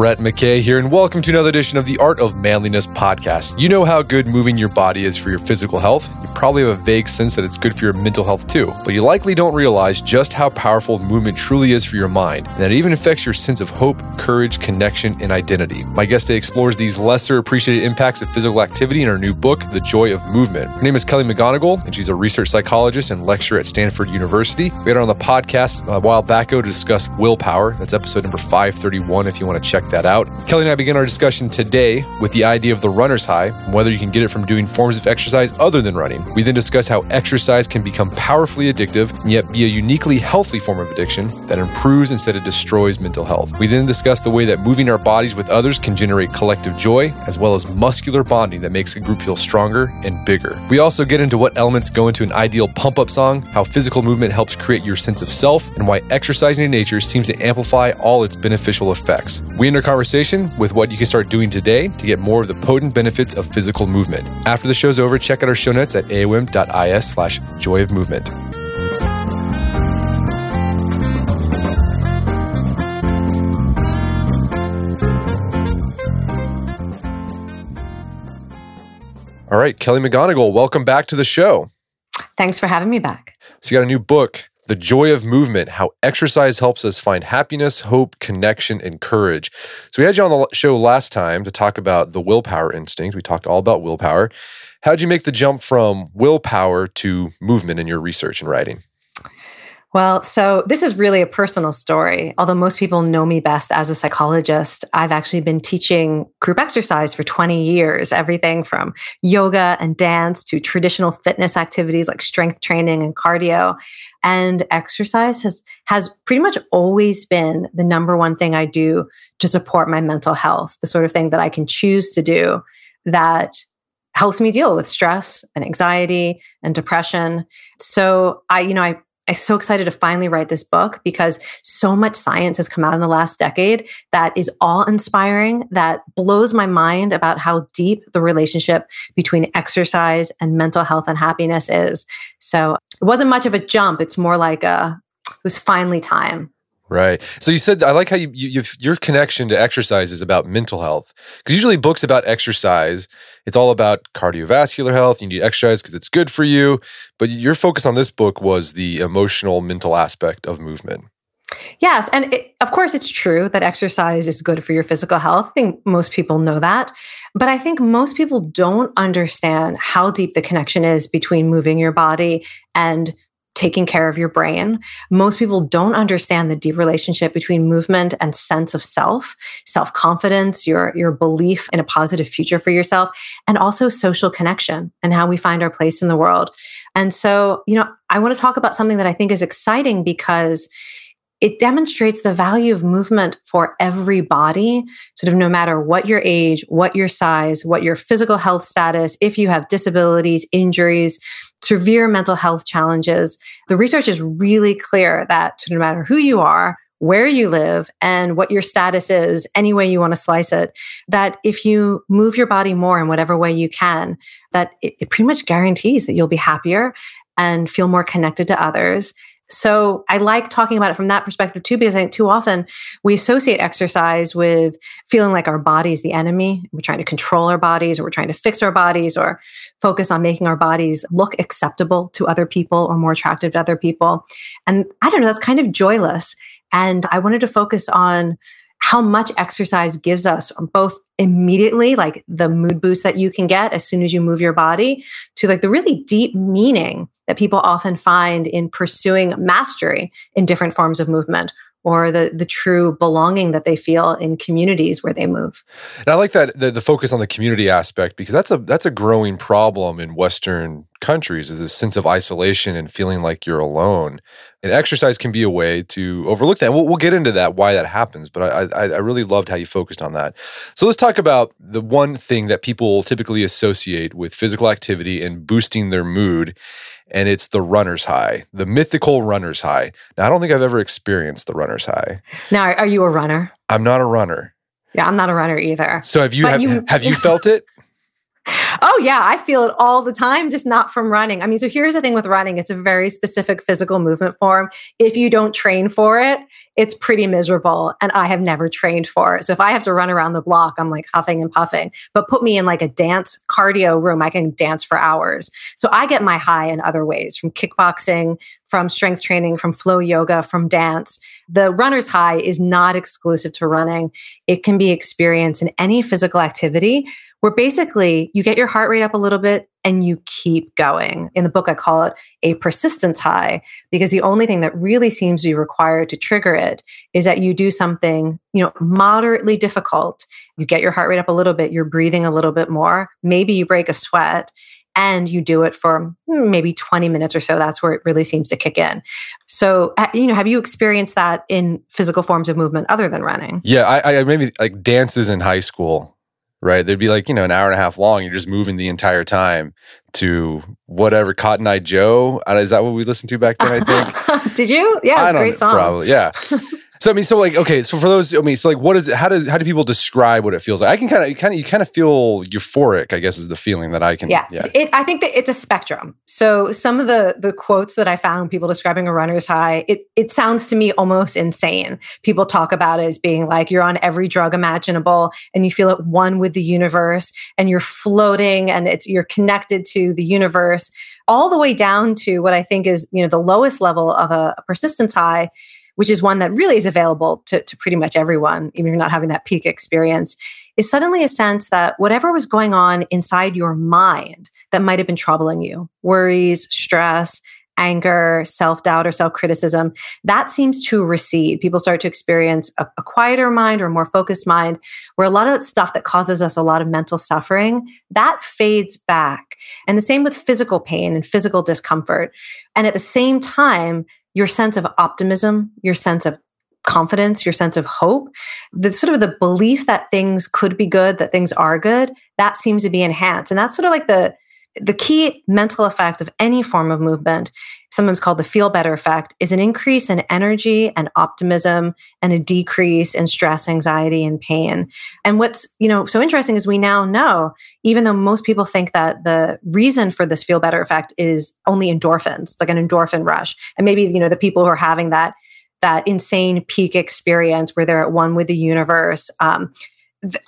Brett McKay here, and welcome to another edition of the Art of Manliness podcast. You know how good moving your body is for your physical health. You probably have a vague sense that it's good for your mental health too, but you likely don't realize just how powerful movement truly is for your mind, and that it even affects your sense of hope, courage, connection, and identity. My guest today explores these lesser appreciated impacts of physical activity in her new book, The Joy of Movement. Her name is Kelly McGonigal, and she's a research psychologist and lecturer at Stanford University. We had her on the podcast a while back ago to discuss willpower. That's episode number 531 if you want to check that out. Kelly and I begin our discussion today with the idea of the runner's high whether you can get it from doing forms of exercise other than running. We then discuss how exercise can become powerfully addictive and yet be a uniquely healthy form of addiction that improves instead of destroys mental health. We then discuss the way that moving our bodies with others can generate collective joy as well as muscular bonding that makes a group feel stronger and bigger. We also get into what elements go into an ideal pump up song, how physical movement helps create your sense of self, and why exercising in nature seems to amplify all its beneficial effects. We our conversation with what you can start doing today to get more of the potent benefits of physical movement. After the show's over, check out our show notes at aom.is slash joy of movement. All right, Kelly McGonigal, welcome back to the show. Thanks for having me back. So, you got a new book, the Joy of Movement How Exercise Helps Us Find Happiness, Hope, Connection, and Courage. So, we had you on the show last time to talk about the willpower instinct. We talked all about willpower. How did you make the jump from willpower to movement in your research and writing? Well, so this is really a personal story. Although most people know me best as a psychologist, I've actually been teaching group exercise for 20 years, everything from yoga and dance to traditional fitness activities like strength training and cardio. And exercise has has pretty much always been the number one thing I do to support my mental health, the sort of thing that I can choose to do that helps me deal with stress and anxiety and depression. So I, you know, I I'm so excited to finally write this book because so much science has come out in the last decade that is awe inspiring, that blows my mind about how deep the relationship between exercise and mental health and happiness is. So it wasn't much of a jump. It's more like a, it was finally time. Right. So you said I like how you, you your connection to exercise is about mental health because usually books about exercise it's all about cardiovascular health. You need exercise because it's good for you. But your focus on this book was the emotional, mental aspect of movement. Yes, and it, of course it's true that exercise is good for your physical health. I think most people know that. But I think most people don't understand how deep the connection is between moving your body and taking care of your brain. Most people don't understand the deep relationship between movement and sense of self, self-confidence, your your belief in a positive future for yourself, and also social connection and how we find our place in the world. And so, you know, I want to talk about something that I think is exciting because it demonstrates the value of movement for everybody, sort of no matter what your age, what your size, what your physical health status, if you have disabilities, injuries, severe mental health challenges. The research is really clear that no matter who you are, where you live and what your status is, any way you want to slice it, that if you move your body more in whatever way you can, that it, it pretty much guarantees that you'll be happier and feel more connected to others so I like talking about it from that perspective too, because I think too often we associate exercise with feeling like our body is the enemy. We're trying to control our bodies or we're trying to fix our bodies or focus on making our bodies look acceptable to other people or more attractive to other people. And I don't know, that's kind of joyless. And I wanted to focus on how much exercise gives us both immediately like the mood boost that you can get as soon as you move your body to like the really deep meaning that people often find in pursuing mastery in different forms of movement or the the true belonging that they feel in communities where they move. And I like that the, the focus on the community aspect because that's a that's a growing problem in Western countries is this sense of isolation and feeling like you're alone. And exercise can be a way to overlook that. And we'll, we'll get into that why that happens. But I, I I really loved how you focused on that. So let's talk about the one thing that people typically associate with physical activity and boosting their mood and it's the runner's high, the mythical runner's high. Now, I don't think I've ever experienced the runner's high. Now, are you a runner? I'm not a runner. Yeah, I'm not a runner either. So have you have, you have you felt it? Oh, yeah. I feel it all the time, just not from running. I mean, so here's the thing with running it's a very specific physical movement form. If you don't train for it, it's pretty miserable. And I have never trained for it. So if I have to run around the block, I'm like huffing and puffing. But put me in like a dance cardio room, I can dance for hours. So I get my high in other ways from kickboxing, from strength training, from flow yoga, from dance. The runner's high is not exclusive to running, it can be experienced in any physical activity where basically you get your heart rate up a little bit and you keep going. In the book, I call it a persistence high because the only thing that really seems to be required to trigger it is that you do something, you know, moderately difficult. You get your heart rate up a little bit, you're breathing a little bit more, maybe you break a sweat and you do it for maybe 20 minutes or so that's where it really seems to kick in so you know have you experienced that in physical forms of movement other than running yeah i, I maybe like dances in high school right? They'd be like, you know, an hour and a half long. You're just moving the entire time to whatever Cotton Eye Joe. Uh, is that what we listened to back then? I think. Did you? Yeah, it's a great song. Probably, yeah. So I mean, so like, okay, so for those, I mean, so like, what is it? How does how do people describe what it feels like? I can kind of, kind of, you kind of feel euphoric. I guess is the feeling that I can. Yeah, yeah. It, I think that it's a spectrum. So some of the the quotes that I found, people describing a runner's high, it it sounds to me almost insane. People talk about it as being like you're on every drug imaginable, and you feel at one with the universe, and you're floating, and it's you're connected to the universe, all the way down to what I think is you know the lowest level of a, a persistence high which is one that really is available to, to pretty much everyone, even if you're not having that peak experience, is suddenly a sense that whatever was going on inside your mind that might have been troubling you, worries, stress, anger, self doubt, or self criticism, that seems to recede. People start to experience a, a, quieter mind or a more focused mind, where a lot of that stuff that causes us a lot of mental suffering, that fades back. And the same with physical pain and physical discomfort. And at the same time, your sense of optimism, your sense of confidence, your sense of hope, the sort of the belief that things could be good, that things are good, that seems to be enhanced. And that's sort of like the the key mental effect of any form of movement, sometimes called the feel better effect, is an increase in energy and optimism and a decrease in stress, anxiety, and pain. And what's, you know, so interesting is we now know, even though most people think that the reason for this feel better effect is only endorphins, it's like an endorphin rush. And maybe, you know, the people who are having that that insane peak experience where they're at one with the universe. Um,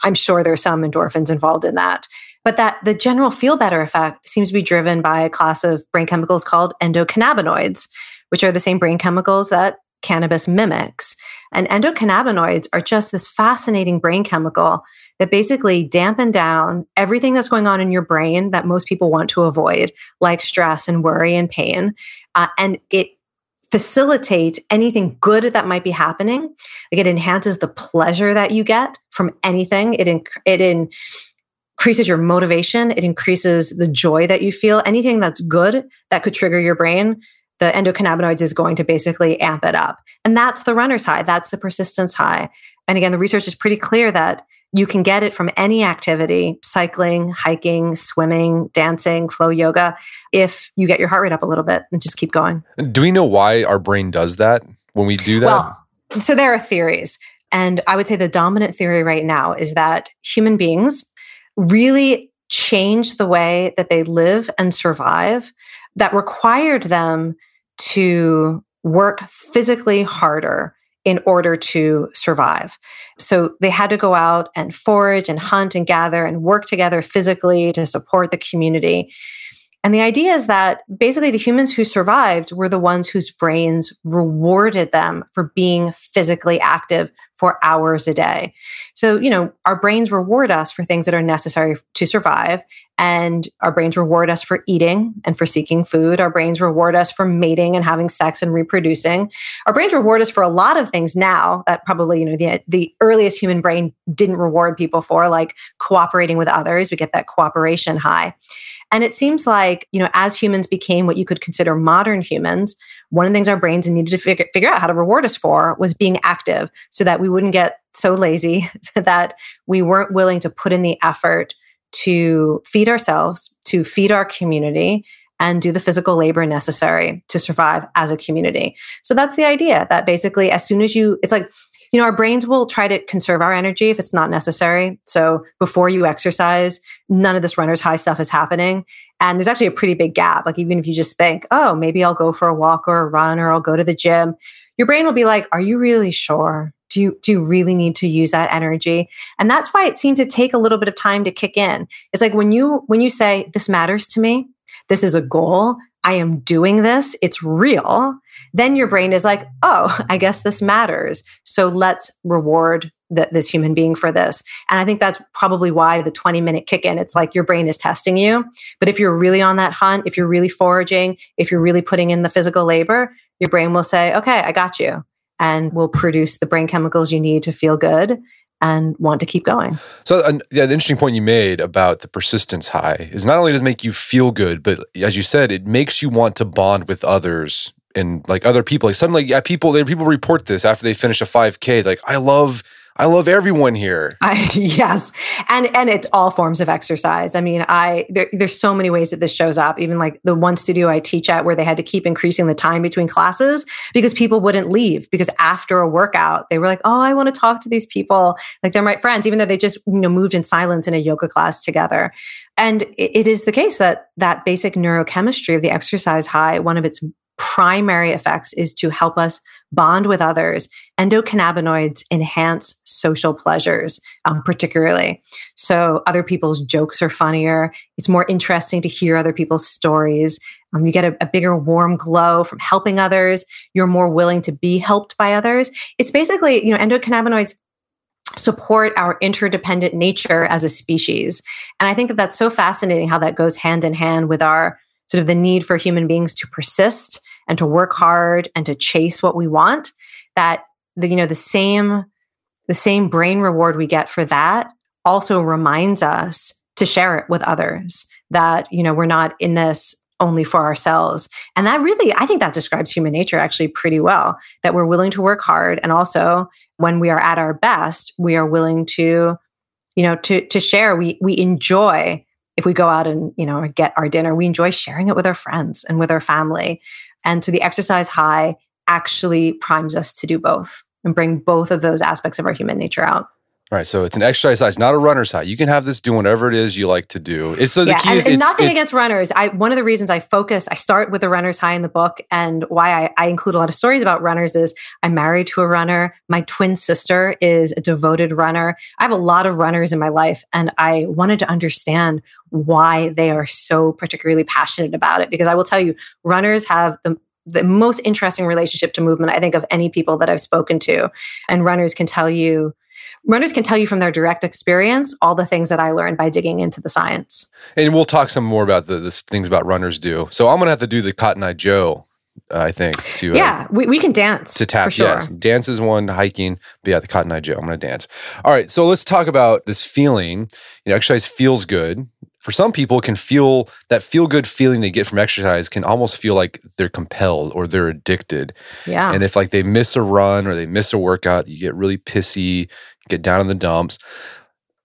I'm sure there's some endorphins involved in that but that the general feel better effect seems to be driven by a class of brain chemicals called endocannabinoids, which are the same brain chemicals that cannabis mimics. And endocannabinoids are just this fascinating brain chemical that basically dampen down everything that's going on in your brain that most people want to avoid, like stress and worry and pain. Uh, and it facilitates anything good that might be happening. Like it enhances the pleasure that you get from anything. It it in increases your motivation, it increases the joy that you feel. Anything that's good that could trigger your brain, the endocannabinoids is going to basically amp it up. And that's the runner's high, that's the persistence high. And again, the research is pretty clear that you can get it from any activity cycling, hiking, swimming, dancing, flow yoga if you get your heart rate up a little bit and just keep going. Do we know why our brain does that when we do that? Well, so there are theories. And I would say the dominant theory right now is that human beings really changed the way that they live and survive that required them to work physically harder in order to survive. So they had to go out and forage and hunt and gather and work together physically to support the community. And the idea is that basically the humans who survived were the ones whose brains rewarded them for being physically active for hours a day. So, you know, our brains reward us for things that are necessary to survive. And our brains reward us for eating and for seeking food. Our brains reward us for mating and having sex and reproducing. Our brains reward us for a lot of things now that probably, you know, the, the earliest human brain didn't reward people for, like cooperating with others. We get that cooperation high. And it seems like, you know, as humans became what you could consider modern humans, one of the things our brains needed to figure, figure out how to reward us for was being active so that we wouldn't get so lazy, so that we weren't willing to put in the effort to feed ourselves, to feed our community, and do the physical labor necessary to survive as a community. So that's the idea that basically, as soon as you, it's like, you know, our brains will try to conserve our energy if it's not necessary. So before you exercise, none of this runner's high stuff is happening. And there's actually a pretty big gap. Like, even if you just think, oh, maybe I'll go for a walk or a run or I'll go to the gym, your brain will be like, are you really sure? Do you, do you really need to use that energy? And that's why it seems to take a little bit of time to kick in. It's like when you, when you say, this matters to me, this is a goal, I am doing this, it's real, then your brain is like, oh, I guess this matters. So let's reward this human being for this. And I think that's probably why the 20 minute kick in, it's like your brain is testing you. But if you're really on that hunt, if you're really foraging, if you're really putting in the physical labor, your brain will say, okay, I got you. And will produce the brain chemicals you need to feel good and want to keep going. So, yeah, the interesting point you made about the persistence high is not only does it make you feel good, but as you said, it makes you want to bond with others and like other people. Like suddenly, yeah, people they people report this after they finish a 5K. Like, I love I love everyone here. I, yes, and and it's all forms of exercise. I mean, I there, there's so many ways that this shows up. Even like the one studio I teach at, where they had to keep increasing the time between classes because people wouldn't leave. Because after a workout, they were like, "Oh, I want to talk to these people. Like they're my friends," even though they just you know moved in silence in a yoga class together. And it, it is the case that that basic neurochemistry of the exercise high, one of its primary effects is to help us bond with others. Endocannabinoids enhance social pleasures, um, particularly. So, other people's jokes are funnier. It's more interesting to hear other people's stories. Um, you get a, a bigger warm glow from helping others. You're more willing to be helped by others. It's basically, you know, endocannabinoids support our interdependent nature as a species. And I think that that's so fascinating how that goes hand in hand with our sort of the need for human beings to persist and to work hard and to chase what we want that the you know the same the same brain reward we get for that also reminds us to share it with others that you know we're not in this only for ourselves. And that really i think that describes human nature actually pretty well that we're willing to work hard and also when we are at our best we are willing to you know to to share. We we enjoy if we go out and you know get our dinner we enjoy sharing it with our friends and with our family. And so the exercise high actually primes us to do both and bring both of those aspects of our human nature out Right. So it's an exercise high, not a runner's high. You can have this do whatever it is you like to do. It's so the yeah, key and, is and it's, nothing it's, against runners. I one of the reasons I focus, I start with the runner's high in the book, and why I, I include a lot of stories about runners is I'm married to a runner. My twin sister is a devoted runner. I have a lot of runners in my life, and I wanted to understand why they are so particularly passionate about it. Because I will tell you, runners have the the most interesting relationship to movement, I think, of any people that I've spoken to. And runners can tell you runners can tell you from their direct experience all the things that I learned by digging into the science. And we'll talk some more about the, the things about runners do. So I'm going to have to do the Cotton Eye Joe. Uh, I think to uh, yeah, we, we can dance to tap. Sure. Yes, dance is one. Hiking, but yeah, the Cotton Eye Joe. I'm going to dance. All right, so let's talk about this feeling. You know, exercise feels good for some people can feel that feel good feeling they get from exercise can almost feel like they're compelled or they're addicted. Yeah. And if like they miss a run or they miss a workout, you get really pissy, get down in the dumps.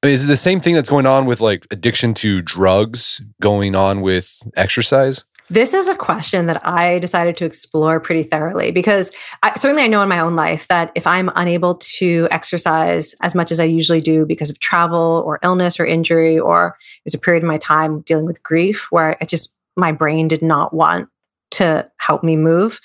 I mean, is it the same thing that's going on with like addiction to drugs going on with exercise? This is a question that I decided to explore pretty thoroughly because I, certainly I know in my own life that if I'm unable to exercise as much as I usually do because of travel or illness or injury, or there's a period in my time dealing with grief where I just, my brain did not want to help me move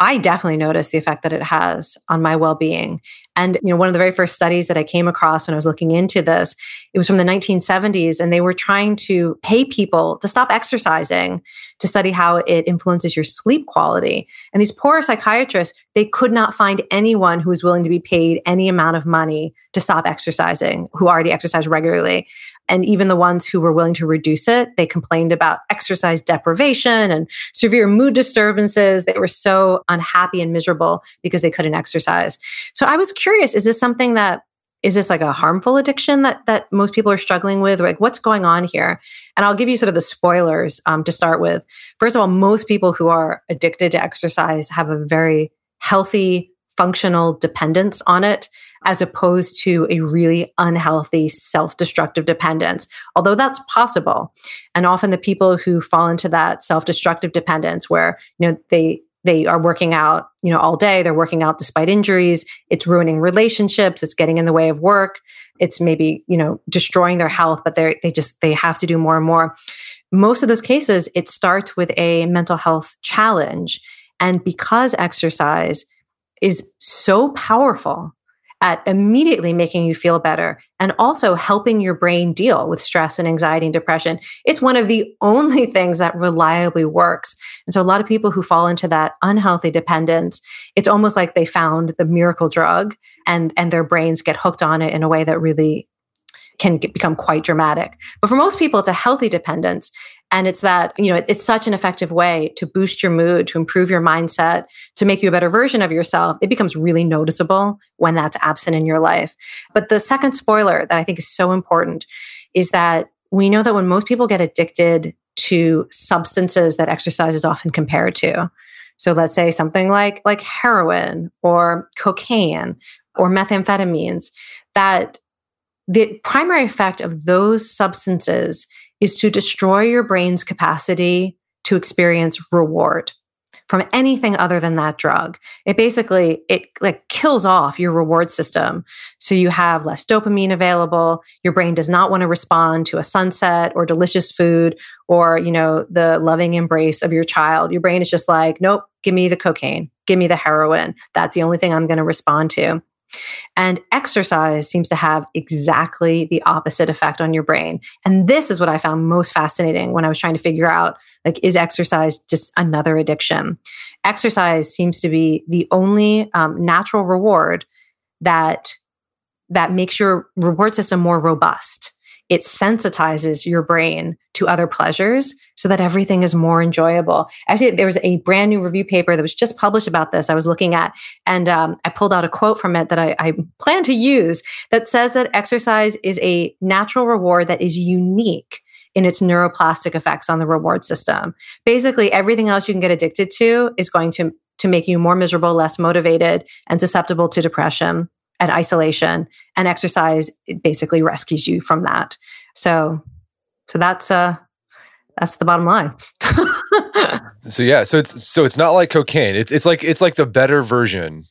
i definitely noticed the effect that it has on my well-being. And you know one of the very first studies that i came across when i was looking into this it was from the 1970s and they were trying to pay people to stop exercising to study how it influences your sleep quality. And these poor psychiatrists they could not find anyone who was willing to be paid any amount of money to stop exercising who already exercised regularly and even the ones who were willing to reduce it, they complained about exercise deprivation and severe mood disturbances. They were so unhappy and miserable because they couldn't exercise. So I was curious, is this something that is this like a harmful addiction that that most people are struggling with? Like, what's going on here? And I'll give you sort of the spoilers um, to start with. First of all, most people who are addicted to exercise have a very healthy, functional dependence on it as opposed to a really unhealthy self-destructive dependence although that's possible and often the people who fall into that self-destructive dependence where you know they they are working out, you know, all day. They're working out despite injuries. It's ruining relationships. It's getting in the way of work. It's maybe, you know, destroying their health, but they they just they have to do more and more. Most of those cases, it starts with a mental health challenge. And because exercise is so powerful at immediately making you feel better and also helping your brain deal with stress and anxiety and depression. It's one of the only things that reliably works. And so a lot of people who fall into that unhealthy dependence, it's almost like they found the miracle drug and and their brains get hooked on it in a way that really can get, become quite dramatic. But for most people, it's a healthy dependence. And it's that, you know, it's such an effective way to boost your mood, to improve your mindset, to make you a better version of yourself. It becomes really noticeable when that's absent in your life. But the second spoiler that I think is so important is that we know that when most people get addicted to substances that exercise is often compared to, so let's say something like like heroin or cocaine or methamphetamines, that the primary effect of those substances is to destroy your brain's capacity to experience reward from anything other than that drug. It basically it like kills off your reward system. So you have less dopamine available. Your brain does not want to respond to a sunset or delicious food or, you know, the loving embrace of your child. Your brain is just like, nope, give me the cocaine. Give me the heroin. That's the only thing I'm going to respond to. And exercise seems to have exactly the opposite effect on your brain. And this is what I found most fascinating when I was trying to figure out like is exercise just another addiction? Exercise seems to be the only um, natural reward that that makes your reward system more robust it sensitizes your brain to other pleasures so that everything is more enjoyable. Actually, there was a brand new review paper that was just published about this I was looking at, and um, I pulled out a quote from it that I, I plan to use that says that exercise is a natural reward that is unique in its neuroplastic effects on the reward system. Basically, everything else you can get addicted to is going to, to make you more miserable, less motivated, and susceptible to depression and isolation and exercise basically rescues you from that so so that's uh that's the bottom line so yeah so it's so it's not like cocaine it's it's like it's like the better version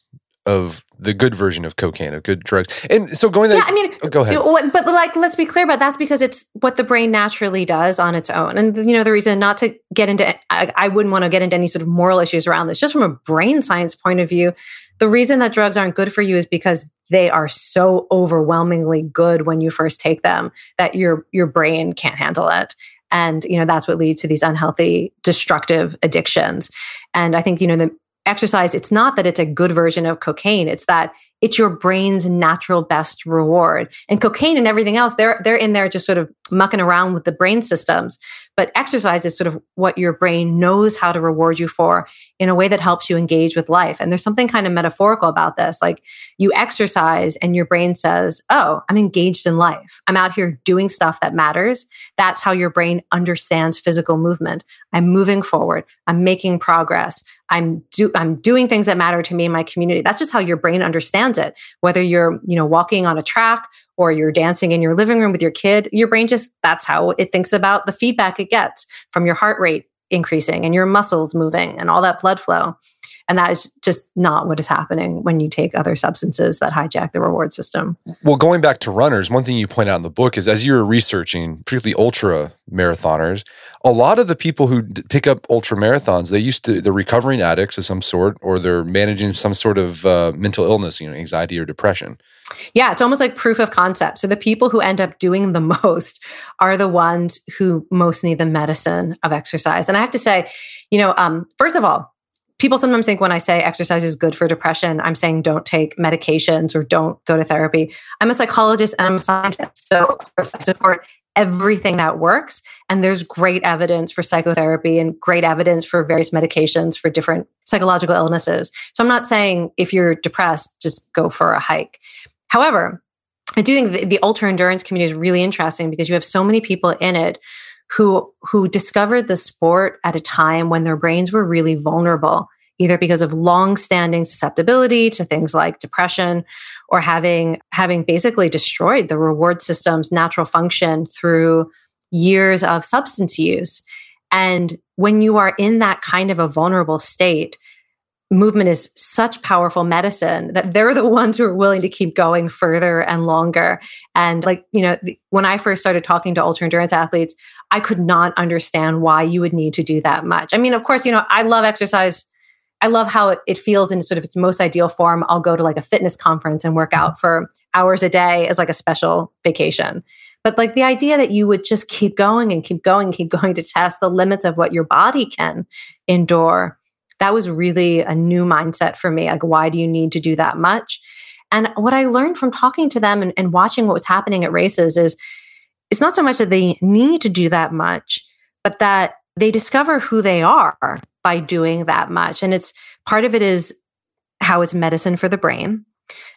of the good version of cocaine, of good drugs. And so going there, yeah, I mean, oh, go ahead. But like, let's be clear about that's because it's what the brain naturally does on its own. And you know, the reason not to get into, I, I wouldn't want to get into any sort of moral issues around this. Just from a brain science point of view, the reason that drugs aren't good for you is because they are so overwhelmingly good when you first take them that your your brain can't handle it and you know that's what leads to these unhealthy destructive addictions and i think you know the exercise, it's not that it's a good version of cocaine. It's that it's your brain's natural best reward. And cocaine and everything else, they're they're in there just sort of mucking around with the brain systems. But exercise is sort of what your brain knows how to reward you for in a way that helps you engage with life. And there's something kind of metaphorical about this. Like you exercise and your brain says, Oh, I'm engaged in life. I'm out here doing stuff that matters. That's how your brain understands physical movement. I'm moving forward. I'm making progress. I'm do I'm doing things that matter to me in my community. That's just how your brain understands it. Whether you're, you know, walking on a track or you're dancing in your living room with your kid, your brain just that's how it thinks about the feedback it gets from your heart rate increasing and your muscles moving and all that blood flow. And that is just not what is happening when you take other substances that hijack the reward system. Well, going back to runners, one thing you point out in the book is as you were researching, particularly ultra marathoners, a lot of the people who pick up ultra marathons, they used to, they're recovering addicts of some sort, or they're managing some sort of uh, mental illness, you know, anxiety or depression. Yeah, it's almost like proof of concept. So the people who end up doing the most are the ones who most need the medicine of exercise. And I have to say, you know, um, first of all, people sometimes think when I say exercise is good for depression, I'm saying don't take medications or don't go to therapy. I'm a psychologist and I'm a scientist. So, of course, I support everything that works. And there's great evidence for psychotherapy and great evidence for various medications for different psychological illnesses. So, I'm not saying if you're depressed, just go for a hike. However, I do think the, the ultra endurance community is really interesting because you have so many people in it who who discovered the sport at a time when their brains were really vulnerable either because of long-standing susceptibility to things like depression or having having basically destroyed the reward system's natural function through years of substance use and when you are in that kind of a vulnerable state movement is such powerful medicine that they're the ones who are willing to keep going further and longer. And like, you know, the, when I first started talking to ultra endurance athletes, I could not understand why you would need to do that much. I mean, of course, you know, I love exercise. I love how it, feels in sort of its most ideal form. I'll go to like a fitness conference and work out for hours a day as like a special vacation. But like the idea that you would just keep going and keep going, keep going to test the limits of what your body can endure that was really a new mindset for me. Like, why do you need to do that much? And what I learned from talking to them and, and watching what was happening at races is it's not so much that they need to do that much, but that they discover who they are by doing that much. And it's part of it is how it's medicine for the brain.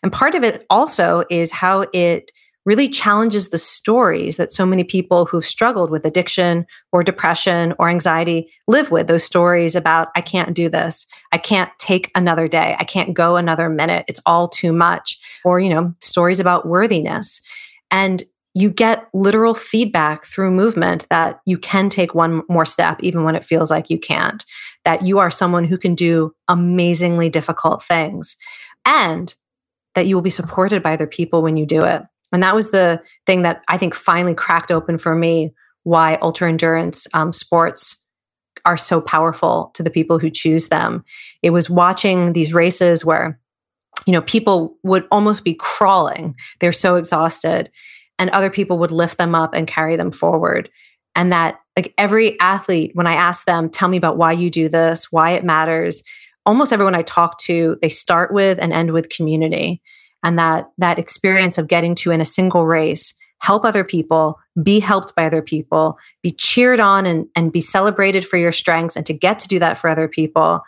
And part of it also is how it really challenges the stories that so many people who've struggled with addiction or depression or anxiety live with those stories about i can't do this. I can't take another day. I can't go another minute. It's all too much. Or you know stories about worthiness. And you get literal feedback through movement that you can take one more step even when it feels like you can't that you are someone who can do amazingly difficult things and that you will be supported by other people when you do it and that was the thing that I think finally cracked open for me why ultra endurance um, sports are so powerful to the people who choose them. It was watching these races where, you know, people would almost be crawling. They're so exhausted. And other people would lift them up and carry them forward. And that, like every athlete, when I ask them, tell me about why you do this, why it matters, almost everyone I talk to, they start with and end with community and that that experience of getting to in a single race help other people be helped by other people be cheered on and, and be celebrated for your strengths and to get to do that for other people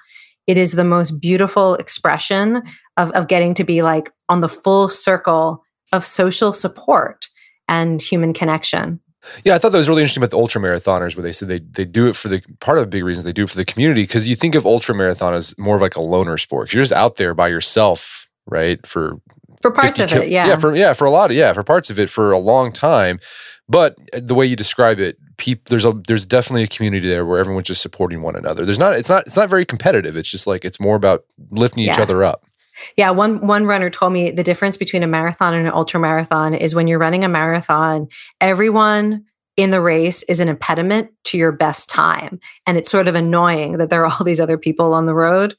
it is the most beautiful expression of, of getting to be like on the full circle of social support and human connection yeah, I thought that was really interesting about the ultra marathoners, where they said they they do it for the part of the big reason they do it for the community because you think of ultra marathon as more of like a loner sport. You're just out there by yourself, right? For for parts of it, yeah, yeah, for yeah, for a lot of yeah, for parts of it for a long time. But uh, the way you describe it, peop, there's a there's definitely a community there where everyone's just supporting one another. There's not it's not it's not very competitive. It's just like it's more about lifting yeah. each other up. Yeah, one one runner told me the difference between a marathon and an ultra marathon is when you're running a marathon, everyone in the race is an impediment to your best time, and it's sort of annoying that there are all these other people on the road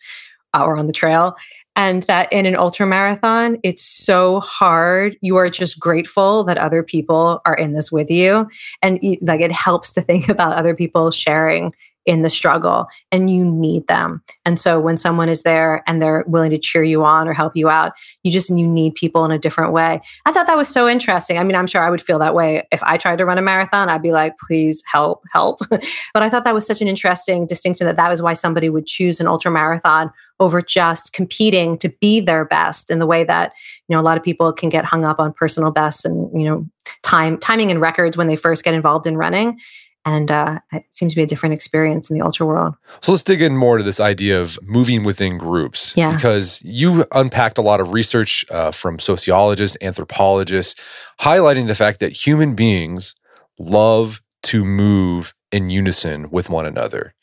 uh, or on the trail and that in an ultra marathon it's so hard. You are just grateful that other people are in this with you. And like it helps to think about other people sharing in the struggle and you need them. And so when someone is there and they're willing to cheer you on or help you out, you just you need people in a different way. I thought that was so interesting. I mean, I'm sure I would feel that way if I tried to run a marathon. I'd be like, please help, help. but I thought that was such an interesting distinction that that was why somebody would choose an ultra marathon over just competing to be their best in the way that you know a lot of people can get hung up on personal bests and you know time timing and records when they first get involved in running and uh, it seems to be a different experience in the ultra world. So let's dig in more to this idea of moving within groups. Yeah. Because you unpacked a lot of research uh, from sociologists, anthropologists, highlighting the fact that human beings love to move in unison with one another.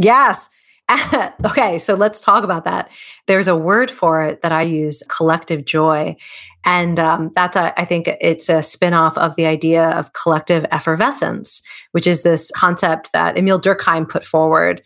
Yes. okay, so let's talk about that. There's a word for it that I use collective joy. And um, that's, a, I think it's a spinoff of the idea of collective effervescence, which is this concept that Emile Durkheim put forward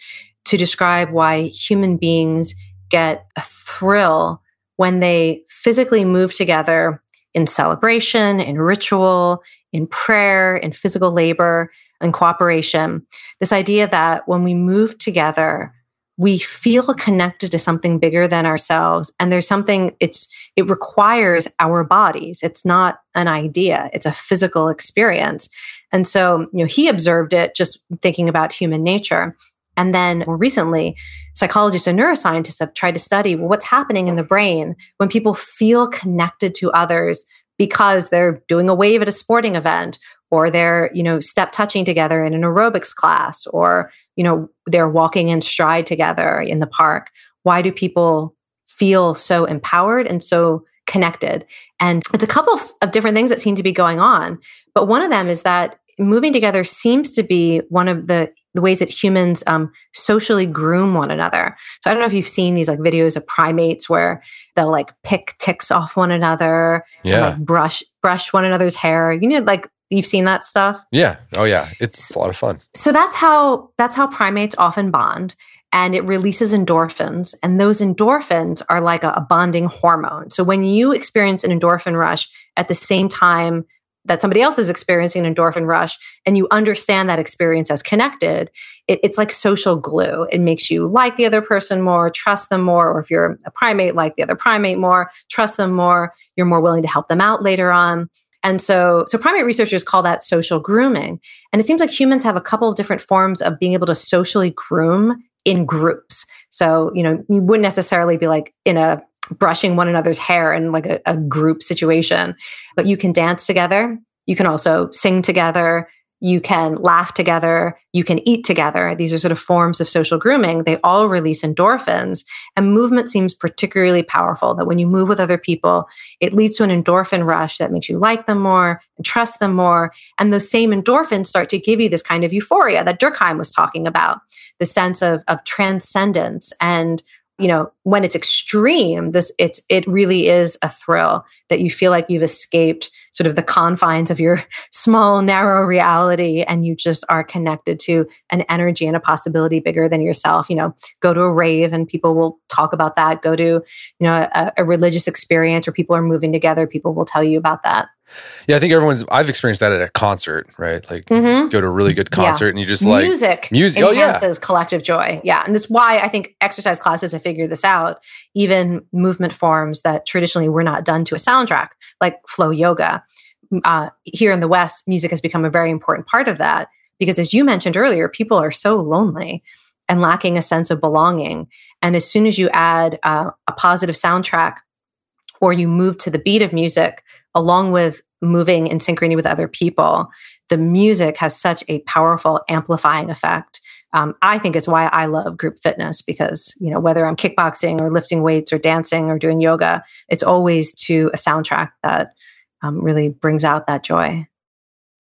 to describe why human beings get a thrill when they physically move together in celebration, in ritual, in prayer, in physical labor, and cooperation. This idea that when we move together, we feel connected to something bigger than ourselves and there's something it's it requires our bodies. It's not an idea it's a physical experience. And so you know he observed it just thinking about human nature. And then more recently psychologists and neuroscientists have tried to study what's happening in the brain when people feel connected to others because they're doing a wave at a sporting event or they're you know step touching together in an aerobics class or you know they're walking in stride together in the park why do people feel so empowered and so connected and it's a couple of, of different things that seem to be going on but one of them is that moving together seems to be one of the the ways that humans um, socially groom one another. So I don't know if you've seen these like videos of primates where they'll like pick ticks off one another, yeah, like brush brush one another's hair. You know, like you've seen that stuff. Yeah. Oh yeah, it's a lot of fun. So that's how that's how primates often bond and it releases endorphins. And those endorphins are like a, a, bonding hormone. So when you experience an endorphin rush at the same time that somebody else is experiencing an endorphin rush and you understand that experience as connected, it, it's like social glue. It makes you like the other person more, trust them more, or if you're a primate, like the other primate more, trust them more, you're more willing to help them out later on. And so, so primate researchers call that social grooming. And it seems like humans have a couple of different forms of being able to socially groom in groups. So, you know, you wouldn't necessarily be like in a brushing one another's hair in like a, a group situation, but you can dance together. You can also sing together you can laugh together, you can eat together. These are sort of forms of social grooming. They all release endorphins. And movement seems particularly powerful that when you move with other people, it leads to an endorphin rush that makes you like them more and trust them more. And those same endorphins start to give you this kind of euphoria that Durkheim was talking about the sense of, of transcendence and you know when it's extreme this it's it really is a thrill that you feel like you've escaped sort of the confines of your small narrow reality and you just are connected to an energy and a possibility bigger than yourself. You know go to a rave and people will talk about that. Go to you know a, a religious experience where people are moving together people will tell you about that yeah, I think everyone's. I've experienced that at a concert, right? Like mm-hmm. go to a really good concert, yeah. and you just like music. Music enhances oh, yeah. collective joy. Yeah, and that's why I think exercise classes have figured this out. Even movement forms that traditionally were not done to a soundtrack, like flow yoga, uh, here in the West, music has become a very important part of that because, as you mentioned earlier, people are so lonely and lacking a sense of belonging. And as soon as you add uh, a positive soundtrack, or you move to the beat of music along with moving in synchrony with other people, the music has such a powerful amplifying effect. Um, I think it's why I love group fitness because, you know, whether I'm kickboxing or lifting weights or dancing or doing yoga, it's always to a soundtrack that um, really brings out that joy.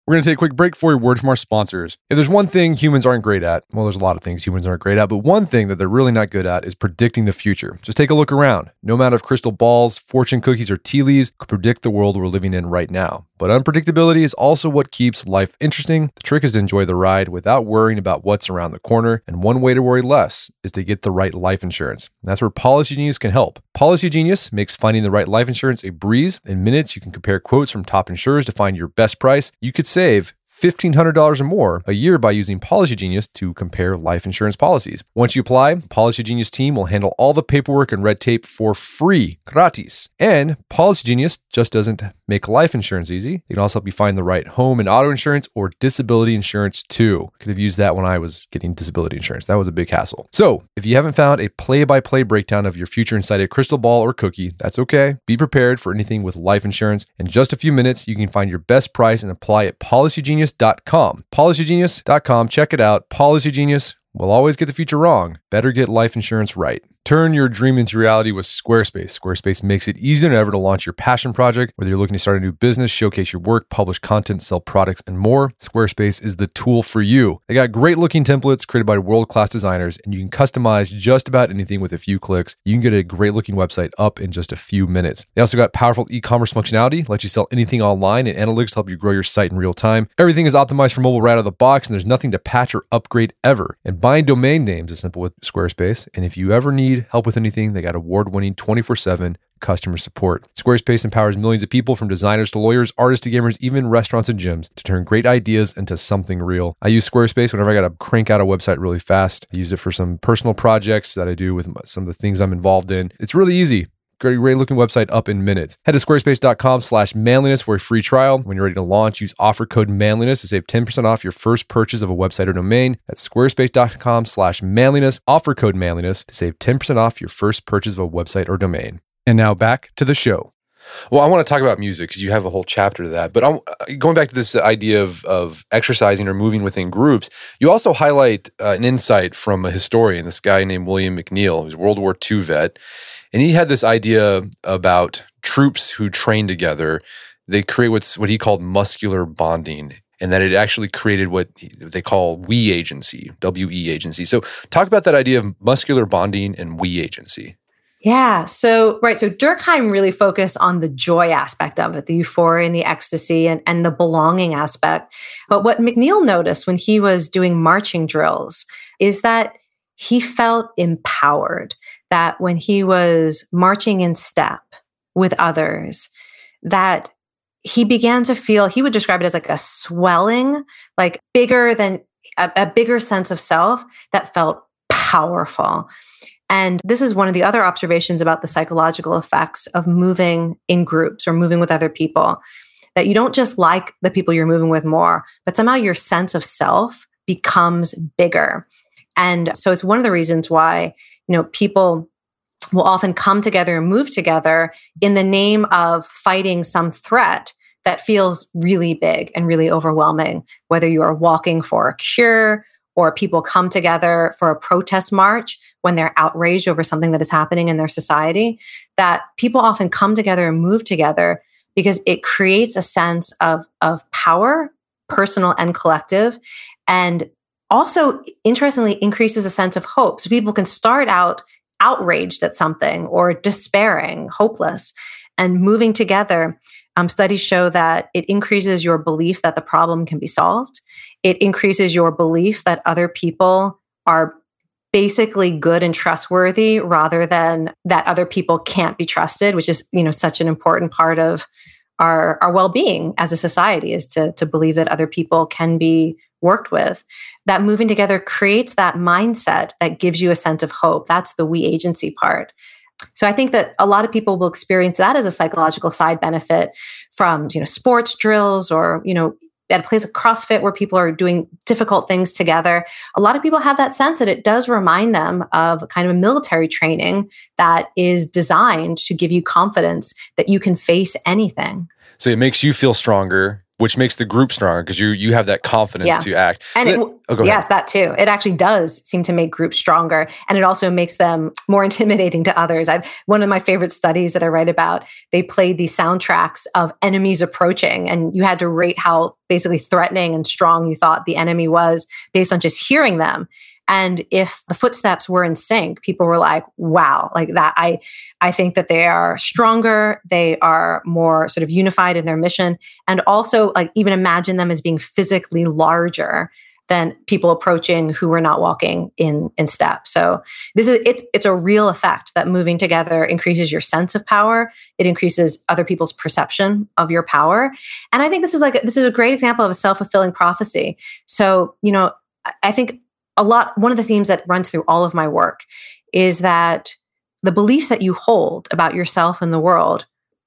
We're going to take a quick break for a word from our sponsors. If there's one thing humans aren't great at, well, there's a lot of things humans aren't great at, but one thing that they're really not good at is predicting the future. Just take a look around. No amount of crystal balls, fortune cookies, or tea leaves could predict the world we're living in right now. But unpredictability is also what keeps life interesting. The trick is to enjoy the ride without worrying about what's around the corner. And one way to worry less is to get the right life insurance. And that's where Policygenius can help. Policygenius makes finding the right life insurance a breeze. In minutes, you can compare quotes from top insurers to find your best price. You could save $1,500 or more a year by using Policygenius to compare life insurance policies. Once you apply, Policygenius team will handle all the paperwork and red tape for free, gratis. And Policygenius just doesn't make life insurance easy. They can also help you find the right home and auto insurance or disability insurance too. Could have used that when I was getting disability insurance. That was a big hassle. So, if you haven't found a play-by-play breakdown of your future inside a crystal ball or cookie, that's okay. Be prepared for anything with life insurance. In just a few minutes, you can find your best price and apply at Policygenius policygenius.com. Policygenius.com. Check it out. Policygenius will always get the future wrong. Better get life insurance right. Turn your dream into reality with Squarespace. Squarespace makes it easier than ever to launch your passion project. Whether you're looking to start a new business, showcase your work, publish content, sell products, and more, Squarespace is the tool for you. They got great looking templates created by world class designers, and you can customize just about anything with a few clicks. You can get a great looking website up in just a few minutes. They also got powerful e commerce functionality, lets you sell anything online, and analytics help you grow your site in real time. Everything is optimized for mobile right out of the box, and there's nothing to patch or upgrade ever. And buying domain names is simple with Squarespace. And if you ever need help with anything, they got award winning 24 7 customer support. Squarespace empowers millions of people from designers to lawyers, artists to gamers, even restaurants and gyms to turn great ideas into something real. I use Squarespace whenever I got to crank out a website really fast. I use it for some personal projects that I do with some of the things I'm involved in. It's really easy. Great, looking website up in minutes. Head to squarespace.com slash manliness for a free trial. When you're ready to launch, use offer code manliness to save 10% off your first purchase of a website or domain. That's squarespace.com slash manliness. Offer code manliness to save 10% off your first purchase of a website or domain. And now back to the show. Well, I want to talk about music because you have a whole chapter to that. But I'm, going back to this idea of, of exercising or moving within groups, you also highlight uh, an insight from a historian, this guy named William McNeill, who's World War II vet. And he had this idea about troops who train together. They create what's what he called muscular bonding. and that it actually created what they call we agency, WE agency. So, talk about that idea of muscular bonding and we agency. Yeah. So, right. So, Durkheim really focused on the joy aspect of it, the euphoria and the ecstasy and, and the belonging aspect. But what McNeill noticed when he was doing marching drills is that he felt empowered, that when he was marching in step with others, that he began to feel, he would describe it as like a swelling, like bigger than a, a bigger sense of self that felt powerful. And this is one of the other observations about the psychological effects of moving in groups or moving with other people that you don't just like the people you're moving with more, but somehow your sense of self becomes bigger. And so it's one of the reasons why, you know, people will often come together and move together in the name of fighting some threat that feels really big and really overwhelming, whether you are walking for a cure or people come together for a protest march when they're outraged over something that is happening in their society, that people often come together and move together because it creates a sense of, of power, personal and collective, and also interestingly increases a sense of hope. So people can start out outraged at something or despairing, hopeless, and moving together. Um, studies show that it increases your belief that the problem can be solved. It increases your belief that other people are basically good and trustworthy rather than that other people can't be trusted, which is, you know, such an important part of our, our well-being as a society is to, to believe that other people can be worked with. That moving together creates that mindset that gives you a sense of hope. That's the we agency part. So I think that a lot of people will experience that as a psychological side benefit from, you know, sports drills or, you know, at a place of CrossFit where people are doing difficult things together. A lot of people have that sense that it does remind them of kind of a military training that is designed to give you confidence that you can face anything. So it makes you feel stronger which makes the group stronger because you you have that confidence yeah. to act. And it, oh, yes, that too. It actually does seem to make groups stronger, and it also makes them more intimidating to others. I one of my favorite studies that I write about. They played these soundtracks of enemies approaching, and you had to rate how basically threatening and strong you thought the enemy was based on just hearing them. And if the footsteps were in sync, people were like, wow, like that. I, I think that they are stronger. They are more sort of unified in their mission. And also like even imagine them as being physically larger than people approaching who were not walking in in step. So this is it's it's a real effect that moving together increases your sense of power. It increases other people's perception of your power. And I think this is like this is a great example of a self-fulfilling prophecy. So, you know, I think a lot, one of the themes that runs through all of my work is that the beliefs that you hold about yourself and the world